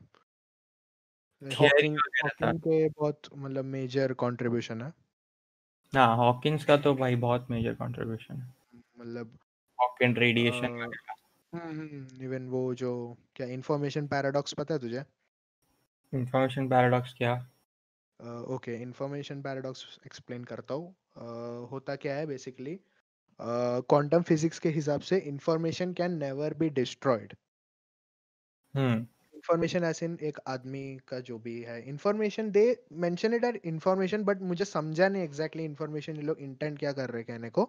A: हॉकिंग के बहुत मतलब मेजर कंट्रीब्यूशन है।
B: हाँ हॉकिंस का तो भाई बहुत मेजर कंट्रीब्यूशन है।
A: मतलब
B: हॉकिंग रेडिएशन
A: अ, इवन वो जो क्या इंफॉर्मेशन पैराडॉक्स पता है तुझे?
B: इंफॉर्मेशन पैराडॉक्स क्या?
A: ओके इंफॉर्मेशन पैराडॉक्स एक्सप्लेन करता हूँ। uh, होता क्या है बेसिकली क्वांटम फिजिक्स के हिसाब से information can never be destroyed
B: hmm.
A: Information ऐसे एक आदमी का जो भी है। Information they mention it at information but मुझे समझा नहीं एग्जैक्टली इंफॉर्मेशन ये लोग इंटेंट क्या कर रहे हैं कहने को।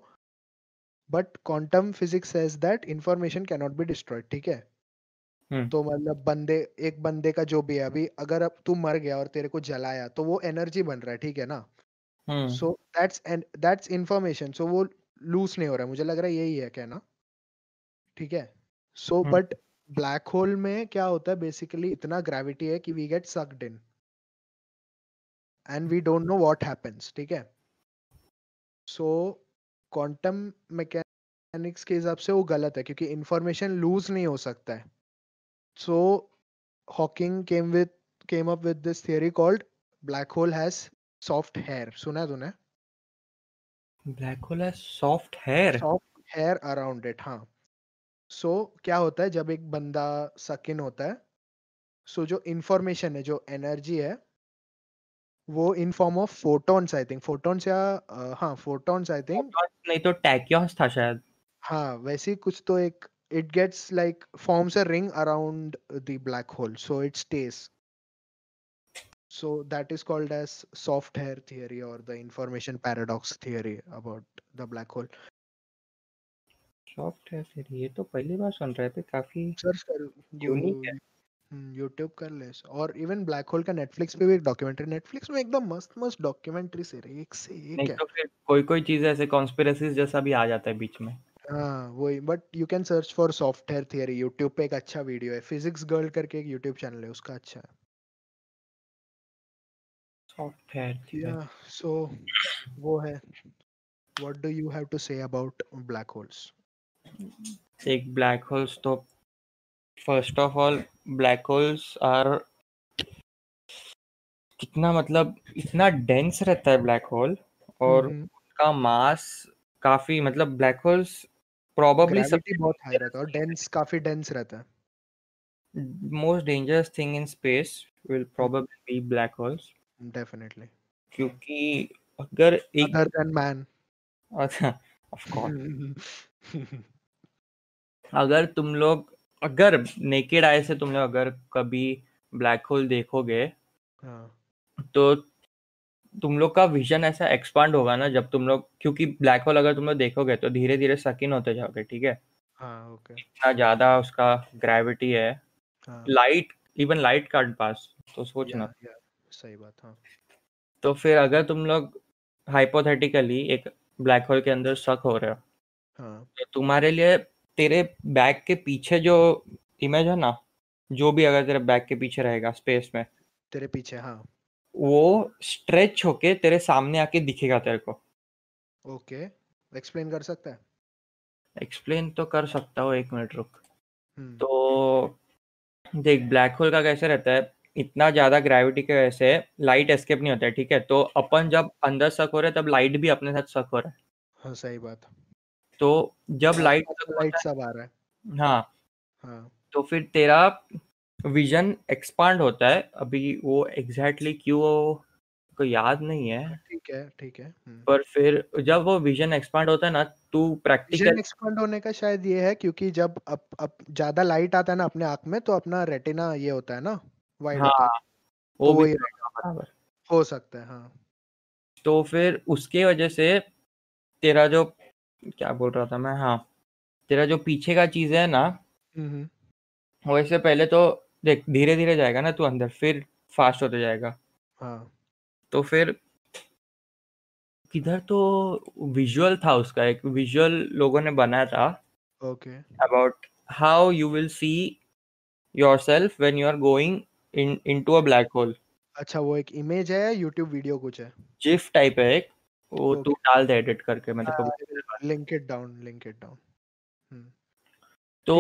A: But quantum physics says that information can not be destroyed ठीक है?
B: हम्म।
A: तो मतलब बंदे एक बंदे का जो भी है अभी अगर अब तू मर गया और तेरे को जलाया तो वो एनर्जी बन रहा है ठीक है ना?
B: हम्म।
A: So that's that's information so वो लूज नहीं हो रहा है। मुझे लग रहा है यही है कहना ठीक है? So
B: hmm.
A: But black hole में क्या होता है बेसिकली इतना ग्रेविटी है कि we get sucked in and we don't know what happens ठीक है? सो क्वांटम मैकेनिक्स के हिसाब से वो गलत है क्योंकि इंफॉर्मेशन लूज नहीं हो सकता है। So Hawking came with came up with this theory called black hole has soft hair सुना तूने?
B: ब्लैक होल है soft hair
A: soft hair around it हाँ। सो क्या होता है जब एक बंदा सकिन होता है सो जो इन्फॉर्मेशन है जो एनर्जी है वो in form of photons I think photons या हाँ फोटॉन्स आई थिंक
B: नहीं तो टैक्योस था शायद।
A: हाँ वैसे कुछ तो एक it gets like forms a ring around the black hole so it stays so that is called as soft hair theory और the information paradox theory about the black hole
B: so soft है फिर ये तो पहली बार सुन रहे थे काफ़ी
A: सर्च कर
B: Unique है।
A: यूट्यूब कर ले और इवन ब्लैक होल का नेटफ्लिक्स पे भी एक डॉक्यूमेंट्री नेटफ्लिक्स में एकदम मस्त मस्त डॉक्यूमेंट्री से रही एक से एक
B: नहीं
A: है।
B: तो फिर कोई कोई चीज़ ऐसे कॉन्स्पिरसीज जैसा भी आ जाता है बीच में।
A: हाँ वही but you can search for soft hair theory YouTube पे एक अच्छा वीडियो है फिजिक्स गर्ल करके एक यूट्यूब चैनल है उसका अच्छा है।
B: सॉफ्ट हेयर
A: या सो वो है। What do you have to say about black holes
B: एक ब्लैक होल्स तो first of all black holes are कितना मतलब इतना डेंस रहता है ब्लैक होल और उसका मास काफ़ी मतलब ब्लैक होल्स प्रोबेबली
A: ग्रेविटी बहुत हाई रहता है और डेंस काफ़ी डेंस रहता है।
B: Most dangerous thing in space will probably be black holes
A: definitely
B: क्योंकि अगर एक
A: अदर देन मैन
B: अच्छा ऑफ़ कोर्स [LAUGHS] अगर तुम लोग अगर नेकेड आई से तुम लोग अगर कभी ब्लैक होल देखोगे
A: हाँ।
B: तो तुम लोग का विजन ऐसा एक्सपांड होगा ना जब तुम लोग क्योंकि ब्लैक होल अगर तुम लोग देखोगे तो धीरे धीरे सकिन होते जाओगे ठीक है?
A: हाँ ओके
B: इतना ज़्यादा उसका ग्रेविटी है।
A: हाँ।
B: Light even light can't pass तो सोचना
A: सही बात हाँ।
B: तो फिर अगर तुम लोग हाइपोथेटिकली एक ब्लैक होल के अंदर सक हो रहे हो
A: हाँ।
B: तो तुम्हारे लिए तेरे बैग के पीछे जो इमेज है ना जो भी अगर तेरे बैग के पीछे रहेगा स्पेस में
A: तेरे पीछे हाँ।
B: वो स्ट्रेच होके तेरे सामने आके दिखेगा तेरे को।
A: ओके एक्सप्लेन कर सकता है?
B: एक्सप्लेन तो कर सकता हूँ एक मिनट रुक।
A: हम्म।
B: तो देख ब्लैक होल का कैसे रहता है इतना ज़्यादा ग्रेविटी की वजह से लाइट एस्केप नहीं होता है ठीक है? तो अपन जब अंदर सक हो रहे हैं तब लाइट भी अपने साथ सक हो रहा है।
A: हाँ सही बात।
B: तो जब लाइट
A: लाइट सब आ रहा है।
B: हाँ।
A: हाँ।
B: तो फिर तेरा विजन एक्सपांड होता है। अभी वो एग्जैक्टली exactly क्यों को याद नहीं है।
A: ठीक है ठीक है हम्म।
B: पर फिर जब वो विजन एक्सपांड होता है ना तू प्रैक्टिकल
A: विजन एक्सपांड होने का शायद ये है क्योंकि जब अप, अप ज़्यादा लाइट आता है ना अपने आँख में तो अपना रेटिना ये होता है ना वाइड
B: हाँ
A: होता है।
B: वो
A: तो
B: भी बराबर।
A: हो सकता है हाँ।
B: तो फिर उसके वजह से तेरा जो क्या बोल रहा था मैं? हाँ। तेरा जो पीछे का चीज़ है ना
A: हम्म हम्म,
B: वैसे पहले तो देख धीरे धीरे जाएगा ना तू अंदर फिर फास्ट होते जाएगा।
A: हाँ।
B: तो फिर किधर तो विजुअल था उसका एक विजुअल लोगों ने बनाया था।
A: Okay
B: about how you will see yourself when you are going in into a black hole
A: अच्छा वो एक इमेज है यूट्यूब वीडियो कुछ है?
B: जिफ टाइप है एक। वो तू डाल दे एडिट करके मैं को
A: link it down link it down
B: तो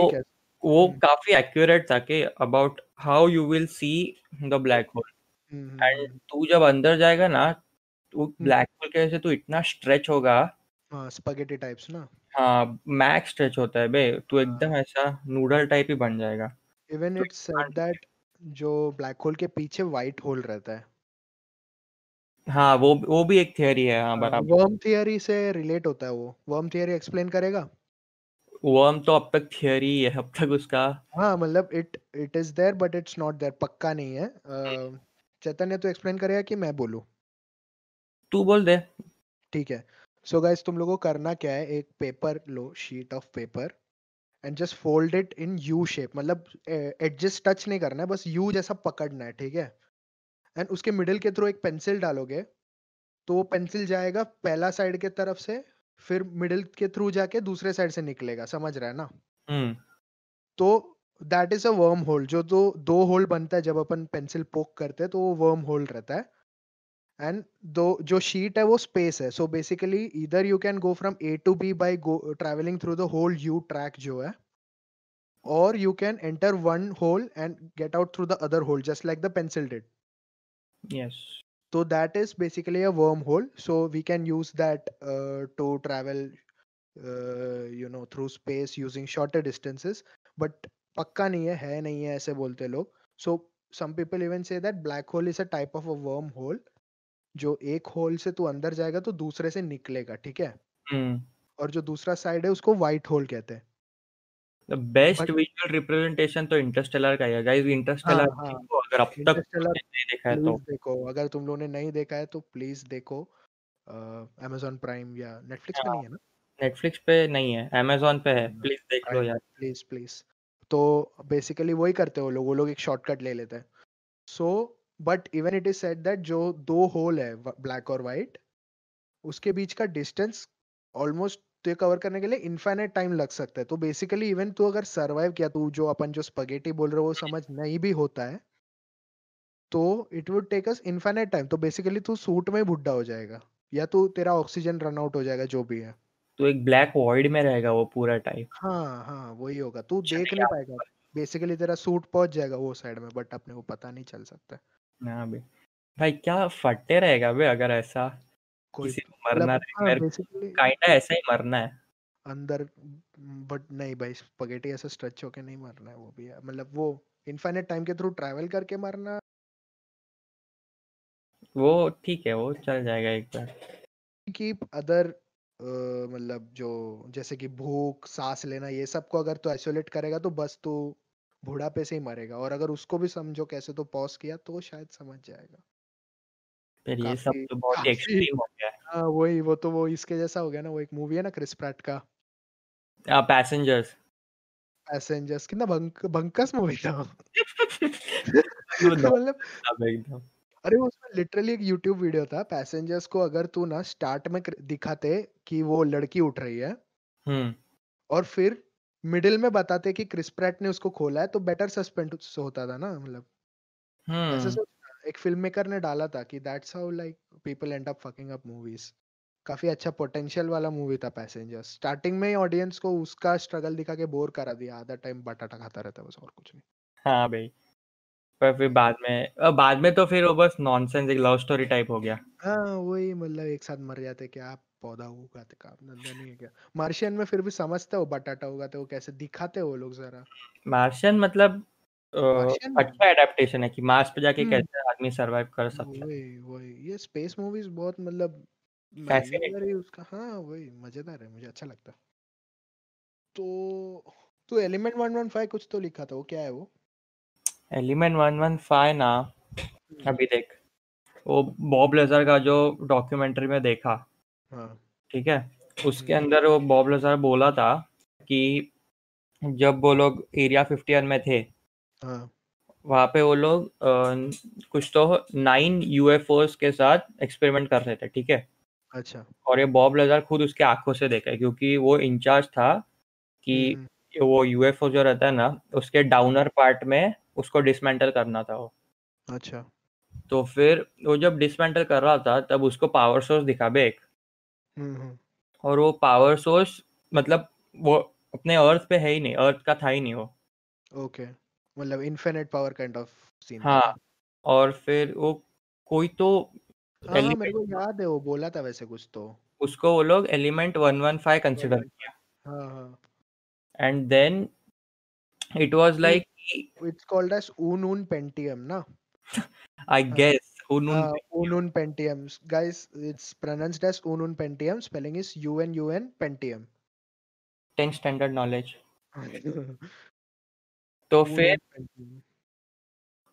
B: वो
A: हम्म।
B: काफ़ी एक्यूरेट था कि about how you will see the black
A: hole
B: and तू जब अंदर जाएगा ना तू ब्लैक होल के वजह तू इतना स्ट्रेच होगा।
A: हाँ स्पैगेटी टाइप्स ना।
B: हाँ मैक्स स्ट्रेच होता है बे। तू
A: हाँ।
B: एकदम ऐसा नूडल टाइप ही बन जाएगा।
A: Even
B: though
A: it said that जो ब्लैक होल के पीछे वाइट होल रहता है।
B: हाँ वो वो भी एक थियरी है हाँ बराबर।
A: वर्म थियरी से रिलेट होता है वो। वर्म थियरी एक्सप्लेन करेगा?
B: वर्म तो अब तक थियरी है अब तक उसका।
A: हाँ मतलब it it is there but it's not there पक्का नहीं है। चैतन्य तो एक्सप्लेन करेगा कि मैं बोलूँ।
B: तू बोल दे।
A: ठीक है। सो so गाइस तुम लोगों को करना क्या है? एक paper low sheet of paper and just fold it in U shape मतलब एडजस्ट टच नहीं करना है बस यू जैसा पकड़ना है ठीक है? एंड उसके मिडिल के थ्रू एक पेंसिल डालोगे तो वो पेंसिल जाएगा पहला साइड के तरफ़ से फिर मिडिल के थ्रू जाके दूसरे साइड से निकलेगा समझ रहा है ना?
B: हम्म।
A: तो that is a worm hole जो तो दो होल बनता है जब अपन पेंसिल पोक करते हैं तो वो वर्म होल रहता है। एंड दो जो शीट है वो स्पेस है सो बेसिकली इधर you can go from A to B by go travelling through the hole you track जो है और you can enter one hole and get out through the other hole just like the pencil did
B: yes
A: So that is basically a wormhole. So we can use that uh, to travel, uh, you know, through space using shorter distances. But पक्का नहीं है है नहीं है ऐसे बोलते लोग. So some people even say that black hole is a type of a wormhole. जो एक होल से तू अंदर जाएगा तो दूसरे से निकलेगा ठीक है
B: हम्म
A: और जो दूसरा साइड है उसको व्हाइट होल कहते हैं
B: बेस्ट विजुअल रिप्रेजेंटेशन तो इंटरस्टेलर का है गाइस इंटरस्टेलर
A: हाँ, हाँ।
B: अगर अब तक नहीं देखा है तो।
A: देखो। अगर तुम लोगों ने नहीं देखा है तो प्लीज़ देखो। अमेजोन प्राइम या नेटफ्लिक्स पे
B: हाँ।
A: नहीं है ना?
B: नेटफ्लिक्स पे नहीं है। अमेजोन पे है। प्लीज़ देख लो यार।
A: प्लीज़ प्लीज़ तो बेसिकली वही करते हो लोग। वो लोग एक शॉर्टकट ले लेते हैं। So but even it is said that जो दो होल है ब्लैक और वाइट उसके बीच का डिस्टेंस ऑलमोस्ट तो ये कवर करने के लिए इनफाइनाइट टाइम लग सकता है। तो बेसिकली इवन तू अगर सरवाइव किया तू जो अपन जो स्पगेटी बोल रहे हो वो समझ नहीं भी होता है तो it would take us infinite time तो बेसिकली तू सूट में बुढ़ा हो जाएगा या तो तेरा ऑक्सीजन रन आउट हो जाएगा जो भी है।
B: तो एक ब्लैक वॉइड में रहेगा वो पूरा टाइम
A: हाँ हाँ वही होगा। तू
B: अच्छा,
A: देख
B: नहीं
A: पाएगा। बेसिकली तेरा सूट पहुँच जाएगा वो साइड में बट अपने को पता नहीं चल सकता। हाँ।
B: बे भाई क्या फटे रहेगा बे अगर ऐसा? किसी को मरना
A: मतलब
B: रहे
A: हाँ
B: मेरे
A: बेसिकली
B: काइंडा ऐसा ही मरना है।
A: अंदर बट नहीं भाई स्पगेटी ऐसे स्ट्रेच होके नहीं मरना है वो भी है। मतलब वो इनफाइनाइट टाइम के थ्रू ट्रैवल करके मरना।
B: वो ठीक है वो चल जाएगा एक बार।
A: की अदर मतलब जो जैसे कि भूख सांस लेना ये सबको अगर तो आइसोलेट करेगा तो बस तू बुढ़ापे से ही मरेगा। और अगर उसको भी समझो कैसे तो पॉज किया तो शायद समझ जाएगा।
B: फिर ये सब तो बहुत एक्सट्रीम हो गया
A: हाँ। वही वो तो वो इसके जैसा हो गया ना वो एक मूवी है ना क्रिस प्रैट का।
B: पैसेंजर्स
A: पैसेंजर्स कितना भंक भंकस मूवी था [LAUGHS] [LAUGHS] मतलब एकदम। अरे उसमें लिटरली एक यूट्यूब वीडियो था पैसेंजर्स को अगर तू ना स्टार्ट में दिखाते कि वो लड़की उठ रही है हम्म। और फिर मिडिल में बताते कि क्रिस प्रैट ने उसको खोला है तो बेटर सस्पेंस होता था ना मतलब। ऐसे हम्म। एक फ़िल्म मेकर ने डाला था कि that's how like people end up fucking up movies काफ़ी अच्छा पोटेंशियल वाला मूवी था पैसेंजर्स स्टार्टिंग में ही ऑडियंस को उसका स्ट्रगल दिखा के बोर करा दिया आधा टाइम बटाटा खाता रहता बस और कुछ नहीं।
B: हाँ भाई। पर फिर बाद में बाद में तो फिर वो बस नॉनसेंस एक लव स्टोरी टाइप हो गया।
A: हाँ वही मतलब एक साथ मर जाते क्या पौधा उगाते काम धंधा नहीं है क्या? मार्शियन में फिर भी समझते हो बटाटा उगाते हो कैसे दिखाते हो लोग जरा?
B: मार्शियन मतलब अच्छा एडेप्टेशन है कि मार्स पे जाके हम्म। कैसे आदमी सरवाइव कर सकता
A: है। वही वही ये स्पेस मूवीज़ बहुत मतलब फैसिनेटिंग उसका। हाँ वही मज़ेदार है मुझे अच्छा लगता तो तो एलिमेंट 115 कुछ तो लिखा था वो क्या है वो?
B: एलिमेंट 115 ना हम्म। अभी देख वो बॉब लेजर का जो डॉक्यूमेंट्री में देखा हाँ। ठीक है? उसके हम्म। अंदर वो बॉब लेजर बोला था कि जब वो लोग एरिया 51 में थे हाँ। वहाँ पे वो लोग कुछ तो नाइन यूएफओस के साथ एक्सपेरिमेंट कर रहे थे ठीक है?
A: अच्छा।
B: और ये बॉब लेजर खुद उसके आँखों से देखा है क्योंकि वो इंचार्ज था कि हम्म। वो यूएफओ जो रहता है ना उसके डाउनर पार्ट में उसको डिसमेंटल करना था वो।
A: अच्छा।
B: तो फिर वो जब डिसमेंटल कर रहा था तब उसको पावर सोर्स दिखा बे एक। हम्म, हम्म। और वो पावर सोर्स मतलब वो अपने अर्थ पे है ही नहीं अर्थ का था ही नहीं वो।
A: ओके मतलब infinite power kind of
B: scene हाँ और फिर वो कोई तो
A: हाँ मेरे को याद है वो बोला था वैसे कुछ तो।
B: उसको वो लोग एलिमेंट 115 कंसीडर किया।
A: हाँ हाँ।
B: And then it was
A: like it's called as ununpentium ना? I guess unun ununpentium guys it's pronounced as ununpentium spelling is U N U N pentium
B: 10 standard knowledge तो फिर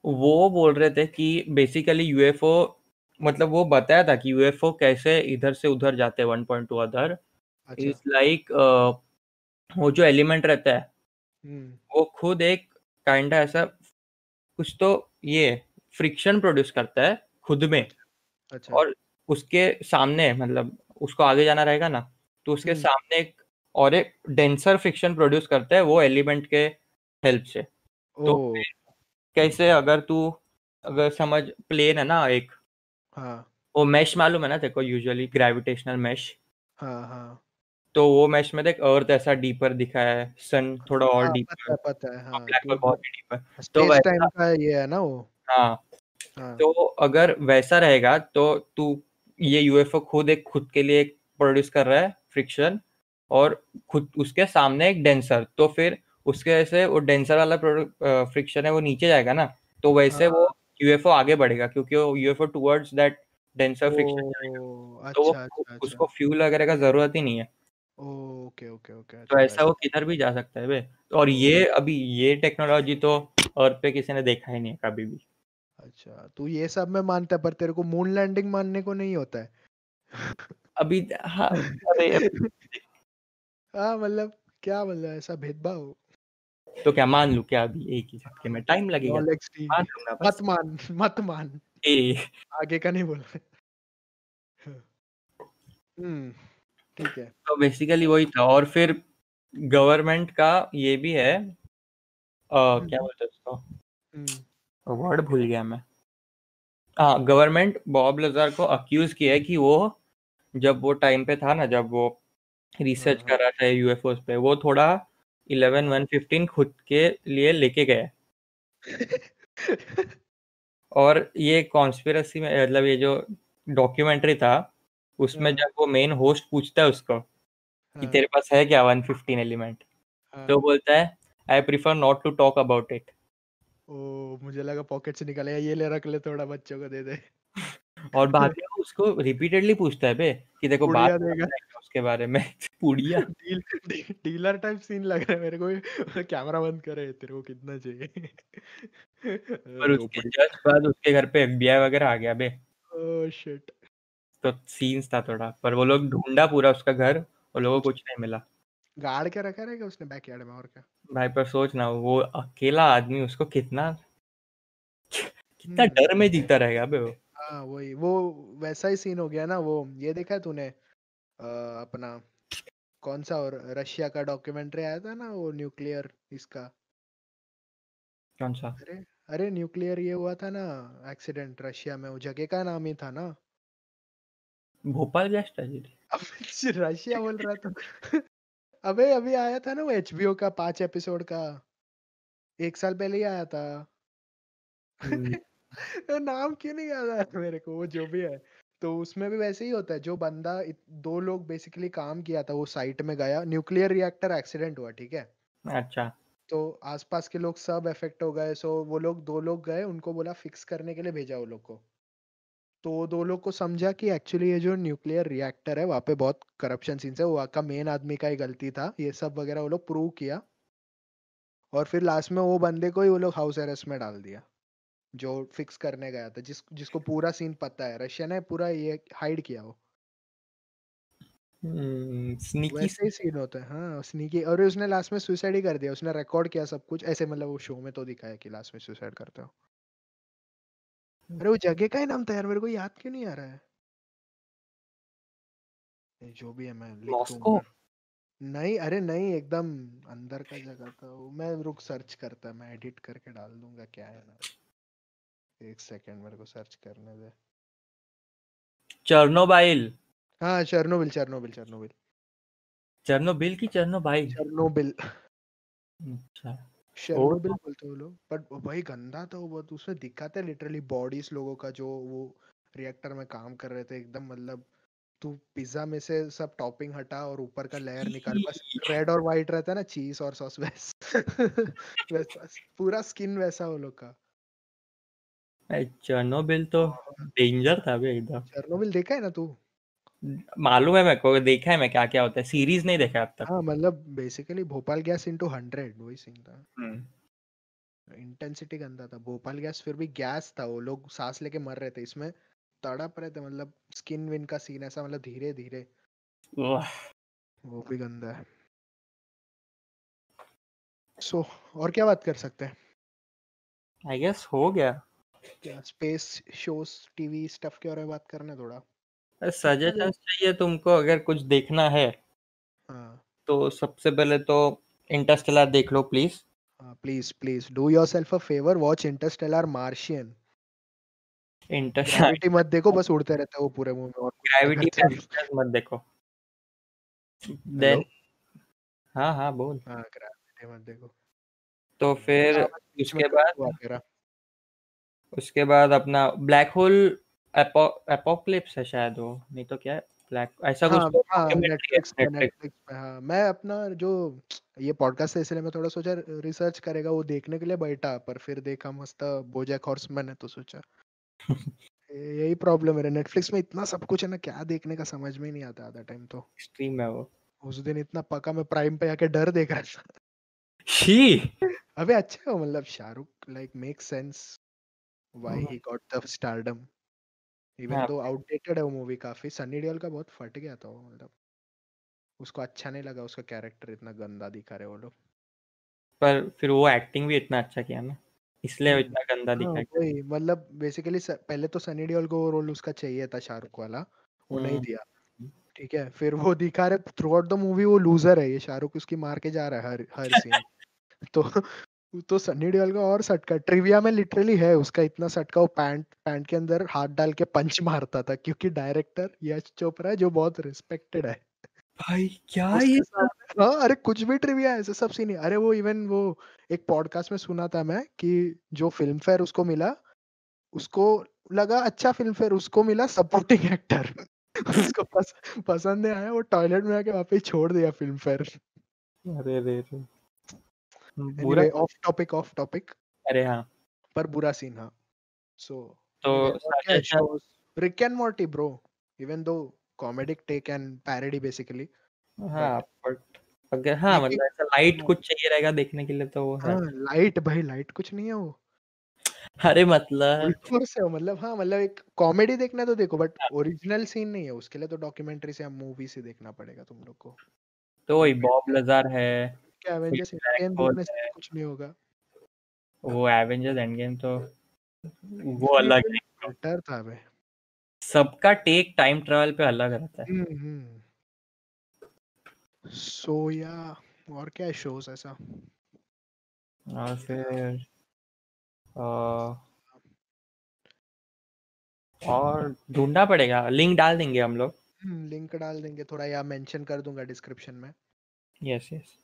B: वो बोल रहे थे कि बेसिकली यूएफओ मतलब वो बताया था कि यूएफओ कैसे इधर से उधर जाते हैं one point two other is like वो जो एलिमेंट रहता है हम्म। वो खुद एक काइंड ऐसा कुछ तो ये फ्रिक्शन प्रोड्यूस करता है खुद में अच्छा और उसके सामने मतलब उसको आगे जाना रहेगा ना तो उसके हम्म। सामने एक और एक डेंसर फ्रिक्शन प्रोड्यूस करता है वो एलिमेंट के हेल्प से। तो कैसे अगर तू अगर समझ प्लेन है ना एक हाँ। वो मैश मालूम है ना को? यूजुअली ग्रेविटेशनल मैश
A: हाँ हाँ।
B: तो वो मैश में देख अर्थ ऐसा डीपर दिखा है सन थोड़ा और हाँ, डीपर
A: पता है पता है हाँ
B: ब्लैक होल बहुत डीपर
A: तो टाइम का ये है ना वो?
B: हाँ, हाँ। तो अगर वैसा रहेगा तो तू ये यूएफओ खुद एक खुद के लिए प्रोड्यूस कर रहा है फ्रिक्शन और खुद उसके सामने एक डेंसर तो फिर उसके वजह से वो डेंसर वाला फ्रिक्शन है वो नीचे जाएगा ना तो वैसे वो यूएफओ हाँ। आगे बढ़ेगा क्योंकि वो UFO towards that denser friction तो वो अच्छा, अच्छा, उसको फ्यूल अच्छा। वगैरह का ज़रूरत ही नहीं है।
A: ओके ओके ओके
B: तो ऐसा वो किधर भी जा सकता है बे। और ये अभी ये टेक्नोलॉजी तो अर्थ पे किसी ने देखा ही नहीं है कभी भी।
A: अच्छा तू ये सब में मानता है पर तेरे को मून लैंडिंग मानने को नहीं होता है।
B: अभी हाँ अरे [LAUGHS]
A: हाँ मतलब क्या मतलब ऐसा भेदभाव?
B: तो क्या मान लू क्या अभी एक ही झटके में? टाइम लगेगा।
A: मत मान मत मान। ए। आगे का नहीं बोल हम्म ठीक है।
B: तो बेसिकली वही था और फिर गवर्नमेंट का ये भी है आ, हम्म। क्या बोलते उसको? वर्ड हम्म। भूल गया मैं। हाँ गवर्नमेंट बॉब लजार को अक्यूज किया है कि वो जब वो टाइम पे था ना जब वो रिसर्च हाँ, कर। रहा था यूएफओ पे वो थोड़ा इलेवन वन फिफ्टीन खुद के लिए लेके गए। [LAUGHS] और ये कॉन्स्पिरसी में मतलब ये जो डॉक्यूमेंट्री था उसमें हाँ। जब वो मेन होस्ट पूछता है उसको कि तेरे पास है क्या वन फिफ्टीन एलिमेंट तो बोलता है I prefer not to talk about it
A: oh मुझे लगा पॉकेट से निकालेगा ये ले रख ले थोड़ा बच्चों को दे दे। [LAUGHS]
B: और बाद [LAUGHS] में उसको रिपीटेडली पूछता है बे कि देखो बात उसके बारे में। पुड़िया।
A: डील डीलर टाइप सीन लग रहा है मेरे को कैमरा बंद करे तेरे को कितना चाहिए?
B: पर उसके जस्ट बाद उसके घर पे एफबीआई वगैरह आ गया बे।
A: ओह शिट
B: तो सीन्स था थोड़ा पर वो लोग ढूंढा पूरा उसका घर और लोगों को कुछ नहीं मिला।
A: गाड़ के रखा रहेगा उसने? बैकयार्ड में और क्या?
B: भाई पर सोच ना वो अकेला आदमी उसको कितना कितना
A: हम्म।
B: डर में जीता रहेगा बे वो।
A: हाँ वही वो वैसा ही सीन हो गया ना वो ये देखा है तूने? अपना कौन सा और रशिया का डॉक्यूमेंट्री आया था ना वो न्यूक्लियर इसका?
B: कौन सा
A: अरे अरे न्यूक्लियर ये हुआ था ना एक्सीडेंट रशिया में वो जगह का नाम ही था ना।
B: भोपाल गैस ट्रेजेडी [LAUGHS]
A: रशिया बोल रहा था [LAUGHS] अबे अभी आया था ना वो एचबीओ का पाँच एपिसोड का। एक साल पहले ही आया था।
B: हम्म। [LAUGHS]
A: नाम क्यों नहीं याद आया मेरे को? वो जो भी है। तो उसमें भी वैसे ही होता है जो बंदा इत- दो लोग बेसिकली काम किया था वो साइट में गया न्यूक्लियर रिएक्टर एक्सीडेंट हुआ ठीक है?
B: अच्छा।
A: तो आसपास के लोग सब इफ़ेक्ट हो गए सो वो लोग दो लोग गए उनको बोला फिक्स करने के लिए भेजा वो लोग को। तो वो दो लोग को समझा कि एक्चुअली ये जो न्यूक्लियर रिएक्टर है वहाँ पे बहुत करप्शन सीन्स है वहाँ का मेन आदमी का ही गलती था ये सब वगैरह वो लोग प्रूव किया। और फिर लास्ट में वो बंदे को ही वो लोग हाउस अरेस्ट में डाल दिया। जो फिक्स करने गया था जिस जिसको पूरा सीन पता है रशिया ने पूरा ये हाइड किया वो।
B: स्नीकी
A: वैसे ही सीन होता है हाँ स्नीकी और उसने लास्ट में सुसाइड ही कर दिया उसने रिकॉर्ड किया सब कुछ ऐसे मतलब वो शो में तो दिखाया कि लास्ट में सुसाइड करते हो। अरे वो जगह का ही नाम था यार मेरे को याद क्यों नहीं आ रहा है? जो भी है मैं
B: मॉस्को
A: नहीं अरे नहीं एकदम अंदर का जगह था वो मैं रुक सर्च करता मैं एडिट करके डाल दूँगा क्या है ना एक सेकंड मेरे को सर्च करने दे।
B: चर्नोबाइल।
A: हाँ चेरनोबिल चेरनोबिल चेरनोबिल।
B: चर्नोबिल की चर्नोबाइल।
A: चेरनोबिल।
B: अच्छा।
A: चेरनोबिल बोलते हैं लोग। बट भाई गंदा था वो बहुत उसमें दिखाते लिटरली बॉडीज लोगों का जो वो रिएक्टर में काम कर रहे थे एकदम मतलब तू पिज्जा में से सब टॉपिंग हटा और ऊपर का लेयर निकाल बस रेड और व्हाइट रहता है ना चीज़ और सॉस वैस वैसा पूरा स्किन वैसा वो लोग का।
B: चर्नोबिल तो डेंजर था भी एकदम।
A: चेरनोबिल देखा है ना तू?
B: मालूम है मेरे को देखा है मैं क्या क्या होता है सीरीज़ नहीं देखा अब तक।
A: हाँ मतलब basically Bhopal gas into hundred वही सीन था।
B: हम्म।
A: इंटेंसिटी गंदा था भोपाल गैस फिर भी गैस था वो लोग सांस लेके मर रहे थे इसमें तड़प रहे थे मतलब स्किन विन का सीन ऐसा मतलब धीरे धीरे वो भी गंदा है। सो so, और क्या बात कर सकते हैं?
B: आई गेस हो गया।
A: क्या स्पेस शोज़ टीवी स्टफ़ के बारे में बात करना है थोड़ा?
B: सजेशन चाहिए तुमको अगर कुछ देखना है
A: हाँ।
B: तो सबसे पहले तो इंटरस्टेलर देख लो प्लीज़
A: हाँ please please do yourself a favour watch Interstellar Martian
B: Interstellar
A: Gravity मत देखो बस उड़ते रहते हैं वो पूरे मूवी में और
B: ग्रेविटी मत देखो। देन हाँ हाँ बोल।
A: हाँ ग्रेविटी मत देखो।
B: तो फिर
A: बीच में
B: उसके बाद उसके बाद अपना ब्लैक होल एपोक्लिप्स है शायद वो नहीं तो क्या है? ब्लैक ऐसा
A: हाँ
B: कुछ
A: हाँ नेटफ्लिक्स पे नेटफ्लिक्स पे हाँ। मैं अपना जो ये पॉडकास्ट है इसलिए मैं थोड़ा सोचा रिसर्च करेगा वो देखने के लिए बैठा पर फिर देखा मस्त बोजैक हॉर्समैन है तो सोचा। [LAUGHS] यही प्रॉब्लम है नेटफ्लिक्स में इतना सब कुछ है ना क्या देखने का समझ में ही नहीं आता आधा टाइम तो।
B: एक्सट्रीम है वो।
A: उस दिन इतना पका मैं प्राइम पे आके डर देख रहा था।
B: शी! [LAUGHS]
A: अबे अच्छा है मतलब Shahrukh like make sense
B: hmm.
A: He. Got the stardom even
B: हाँ।
A: दो आउटडेटेड है वो मूवी काफ़ी सनी देओल का बहुत फट गया था वो मतलब। उसको अच्छा नहीं लगा उसका कैरेक्टर इतना गंदा दिखा रहे वो लोग।
B: पर फिर वो एक्टिंग भी इतना अच्छा किया ना इसलिए वो
A: हम्म,
B: इतना गंदा
A: हाँ
B: दिखा
A: वही मतलब बेसिकली पहले तो सनी देओल को वो रोल उसका चाहिए था शाहरुख वाला वो नहीं
B: हम्म।
A: दिया। ठीक है फिर वो दिखा रहे थ्रू आउट द मूवी वो लूजर है ये शाहरुख उसकी मार के जा रहा है हर हर सीन [LAUGHS] तो तो सनी देओल का और सटका ट्रिविया में लिटरली है उसका इतना सटका वो पैंट पैंट के अंदर हाथ डाल के पंच मारता था क्योंकि डायरेक्टर यश चोपड़ा है जो बहुत रिस्पेक्टेड है।
B: भाई क्या ये
A: हाँ अरे कुछ भी ट्रिविया ऐसे सब सीन है अरे वो इवन वो एक पॉडकास्ट में सुना था मैं कि जो फ़िल्म फेयर उसको मिला उसको लगा अच्छा फ़िल्म फेयर उसको मिला सपोर्टिंग एक्टर [LAUGHS] उसको पस, पसंद नहीं आया वो टॉयलेट में आके वापस छोड़ दिया फ़िल्म फेयर
B: अरे रे रे। बुरा
A: ऑफ़ टॉपिक ऑफ़ टॉपिक
B: अरे हाँ।
A: पर बुरा सीन हाँ। सो
B: तो
A: Rick and Morty bro even though comedic take and parody basically
B: हाँ बट अगर हाँ मतलब ऐसा लाइट
A: हाँ।
B: कुछ चाहिए रहेगा देखने के लिए तो वो हाँ।
A: लाइट भाई लाइट कुछ नहीं है वो।
B: अरे मतलब
A: फोर्स है मतलब हाँ मतलब एक कॉमेडी देखना तो देखो बट ओरिजिनल सीन नहीं है उसके लिए तो डॉक्यूमेंट्री से मूवी से देखना पड़ेगा तुम लोग को।
B: तो वही बॉब लजार है।
A: क्या एवेंजर्स एंड देखने से कुछ नहीं होगा।
B: वो एवेंजर्स एंड गेम तो वो अलग है।
A: बेटर था बे
B: सबका टेक टाइम ट्रेवल पे अलग रहता है।
A: हम्म सो या और क्या शोज़ ऐसा?
B: और फिर और ढूंढना पड़ेगा। लिंक डाल देंगे हम लोग।
A: लिंक डाल देंगे थोड़ा या मेंशन कर दूँगा डिस्क्रिप्शन में।
B: Yes yes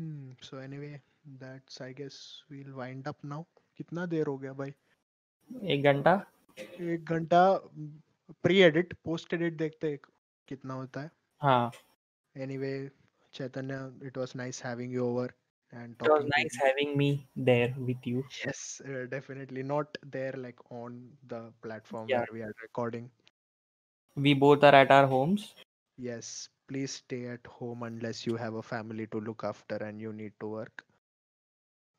A: Hmm so anyway that's I guess we'll wind up now कितना देर हो गया भाई
B: एक घंटा
A: एक घंटा प्री एडिट पोस्ट एडिट देखते हैं कितना होता है
B: हाँ
A: anyway Chaitanya it was nice having you over and
B: it was
A: talking
B: nice
A: to you.
B: having me there with you
A: yes uh, definitely not there like on the platform
B: Yeah.
A: where we are recording
B: we both are at our homes
A: yes please stay at home unless you have a family to look after and you need to work.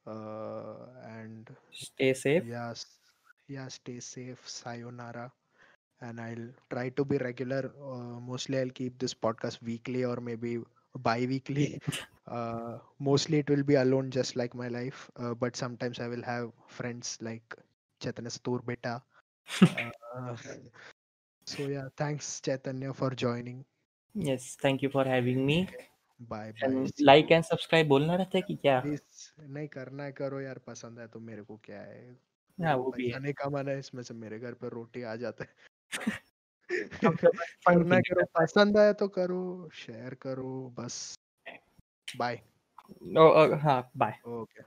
A: Uh, and
B: stay safe?
A: yes yeah stay safe. Sayonara. And i'll try to be regular. Uh, mostly i'll keep this podcast weekly or maybe bi-weekly. [LAUGHS] Uh, mostly it will be alone just like my life. Uh, but sometimes i will have friends like chaitanya Satur beta. [LAUGHS] Uh, so yeah thanks chaitanya for joining
B: yes thank you for having me.
A: Bye bye.
B: And like and subscribe बोलना रहता है कि क्या?
A: नहीं करना है करो यार पसंद है तो मेरे को क्या है?
B: हाँ वो भी
A: पैसा
B: है
A: नहीं कमाना है इसमें से मेरे घर पर रोटी आ जाता है। [LAUGHS]
B: तो [LAUGHS]
A: करना करो पसंद आया तो करो शेयर करो बस। बाय
B: ओ, हाँ बाय
A: ओके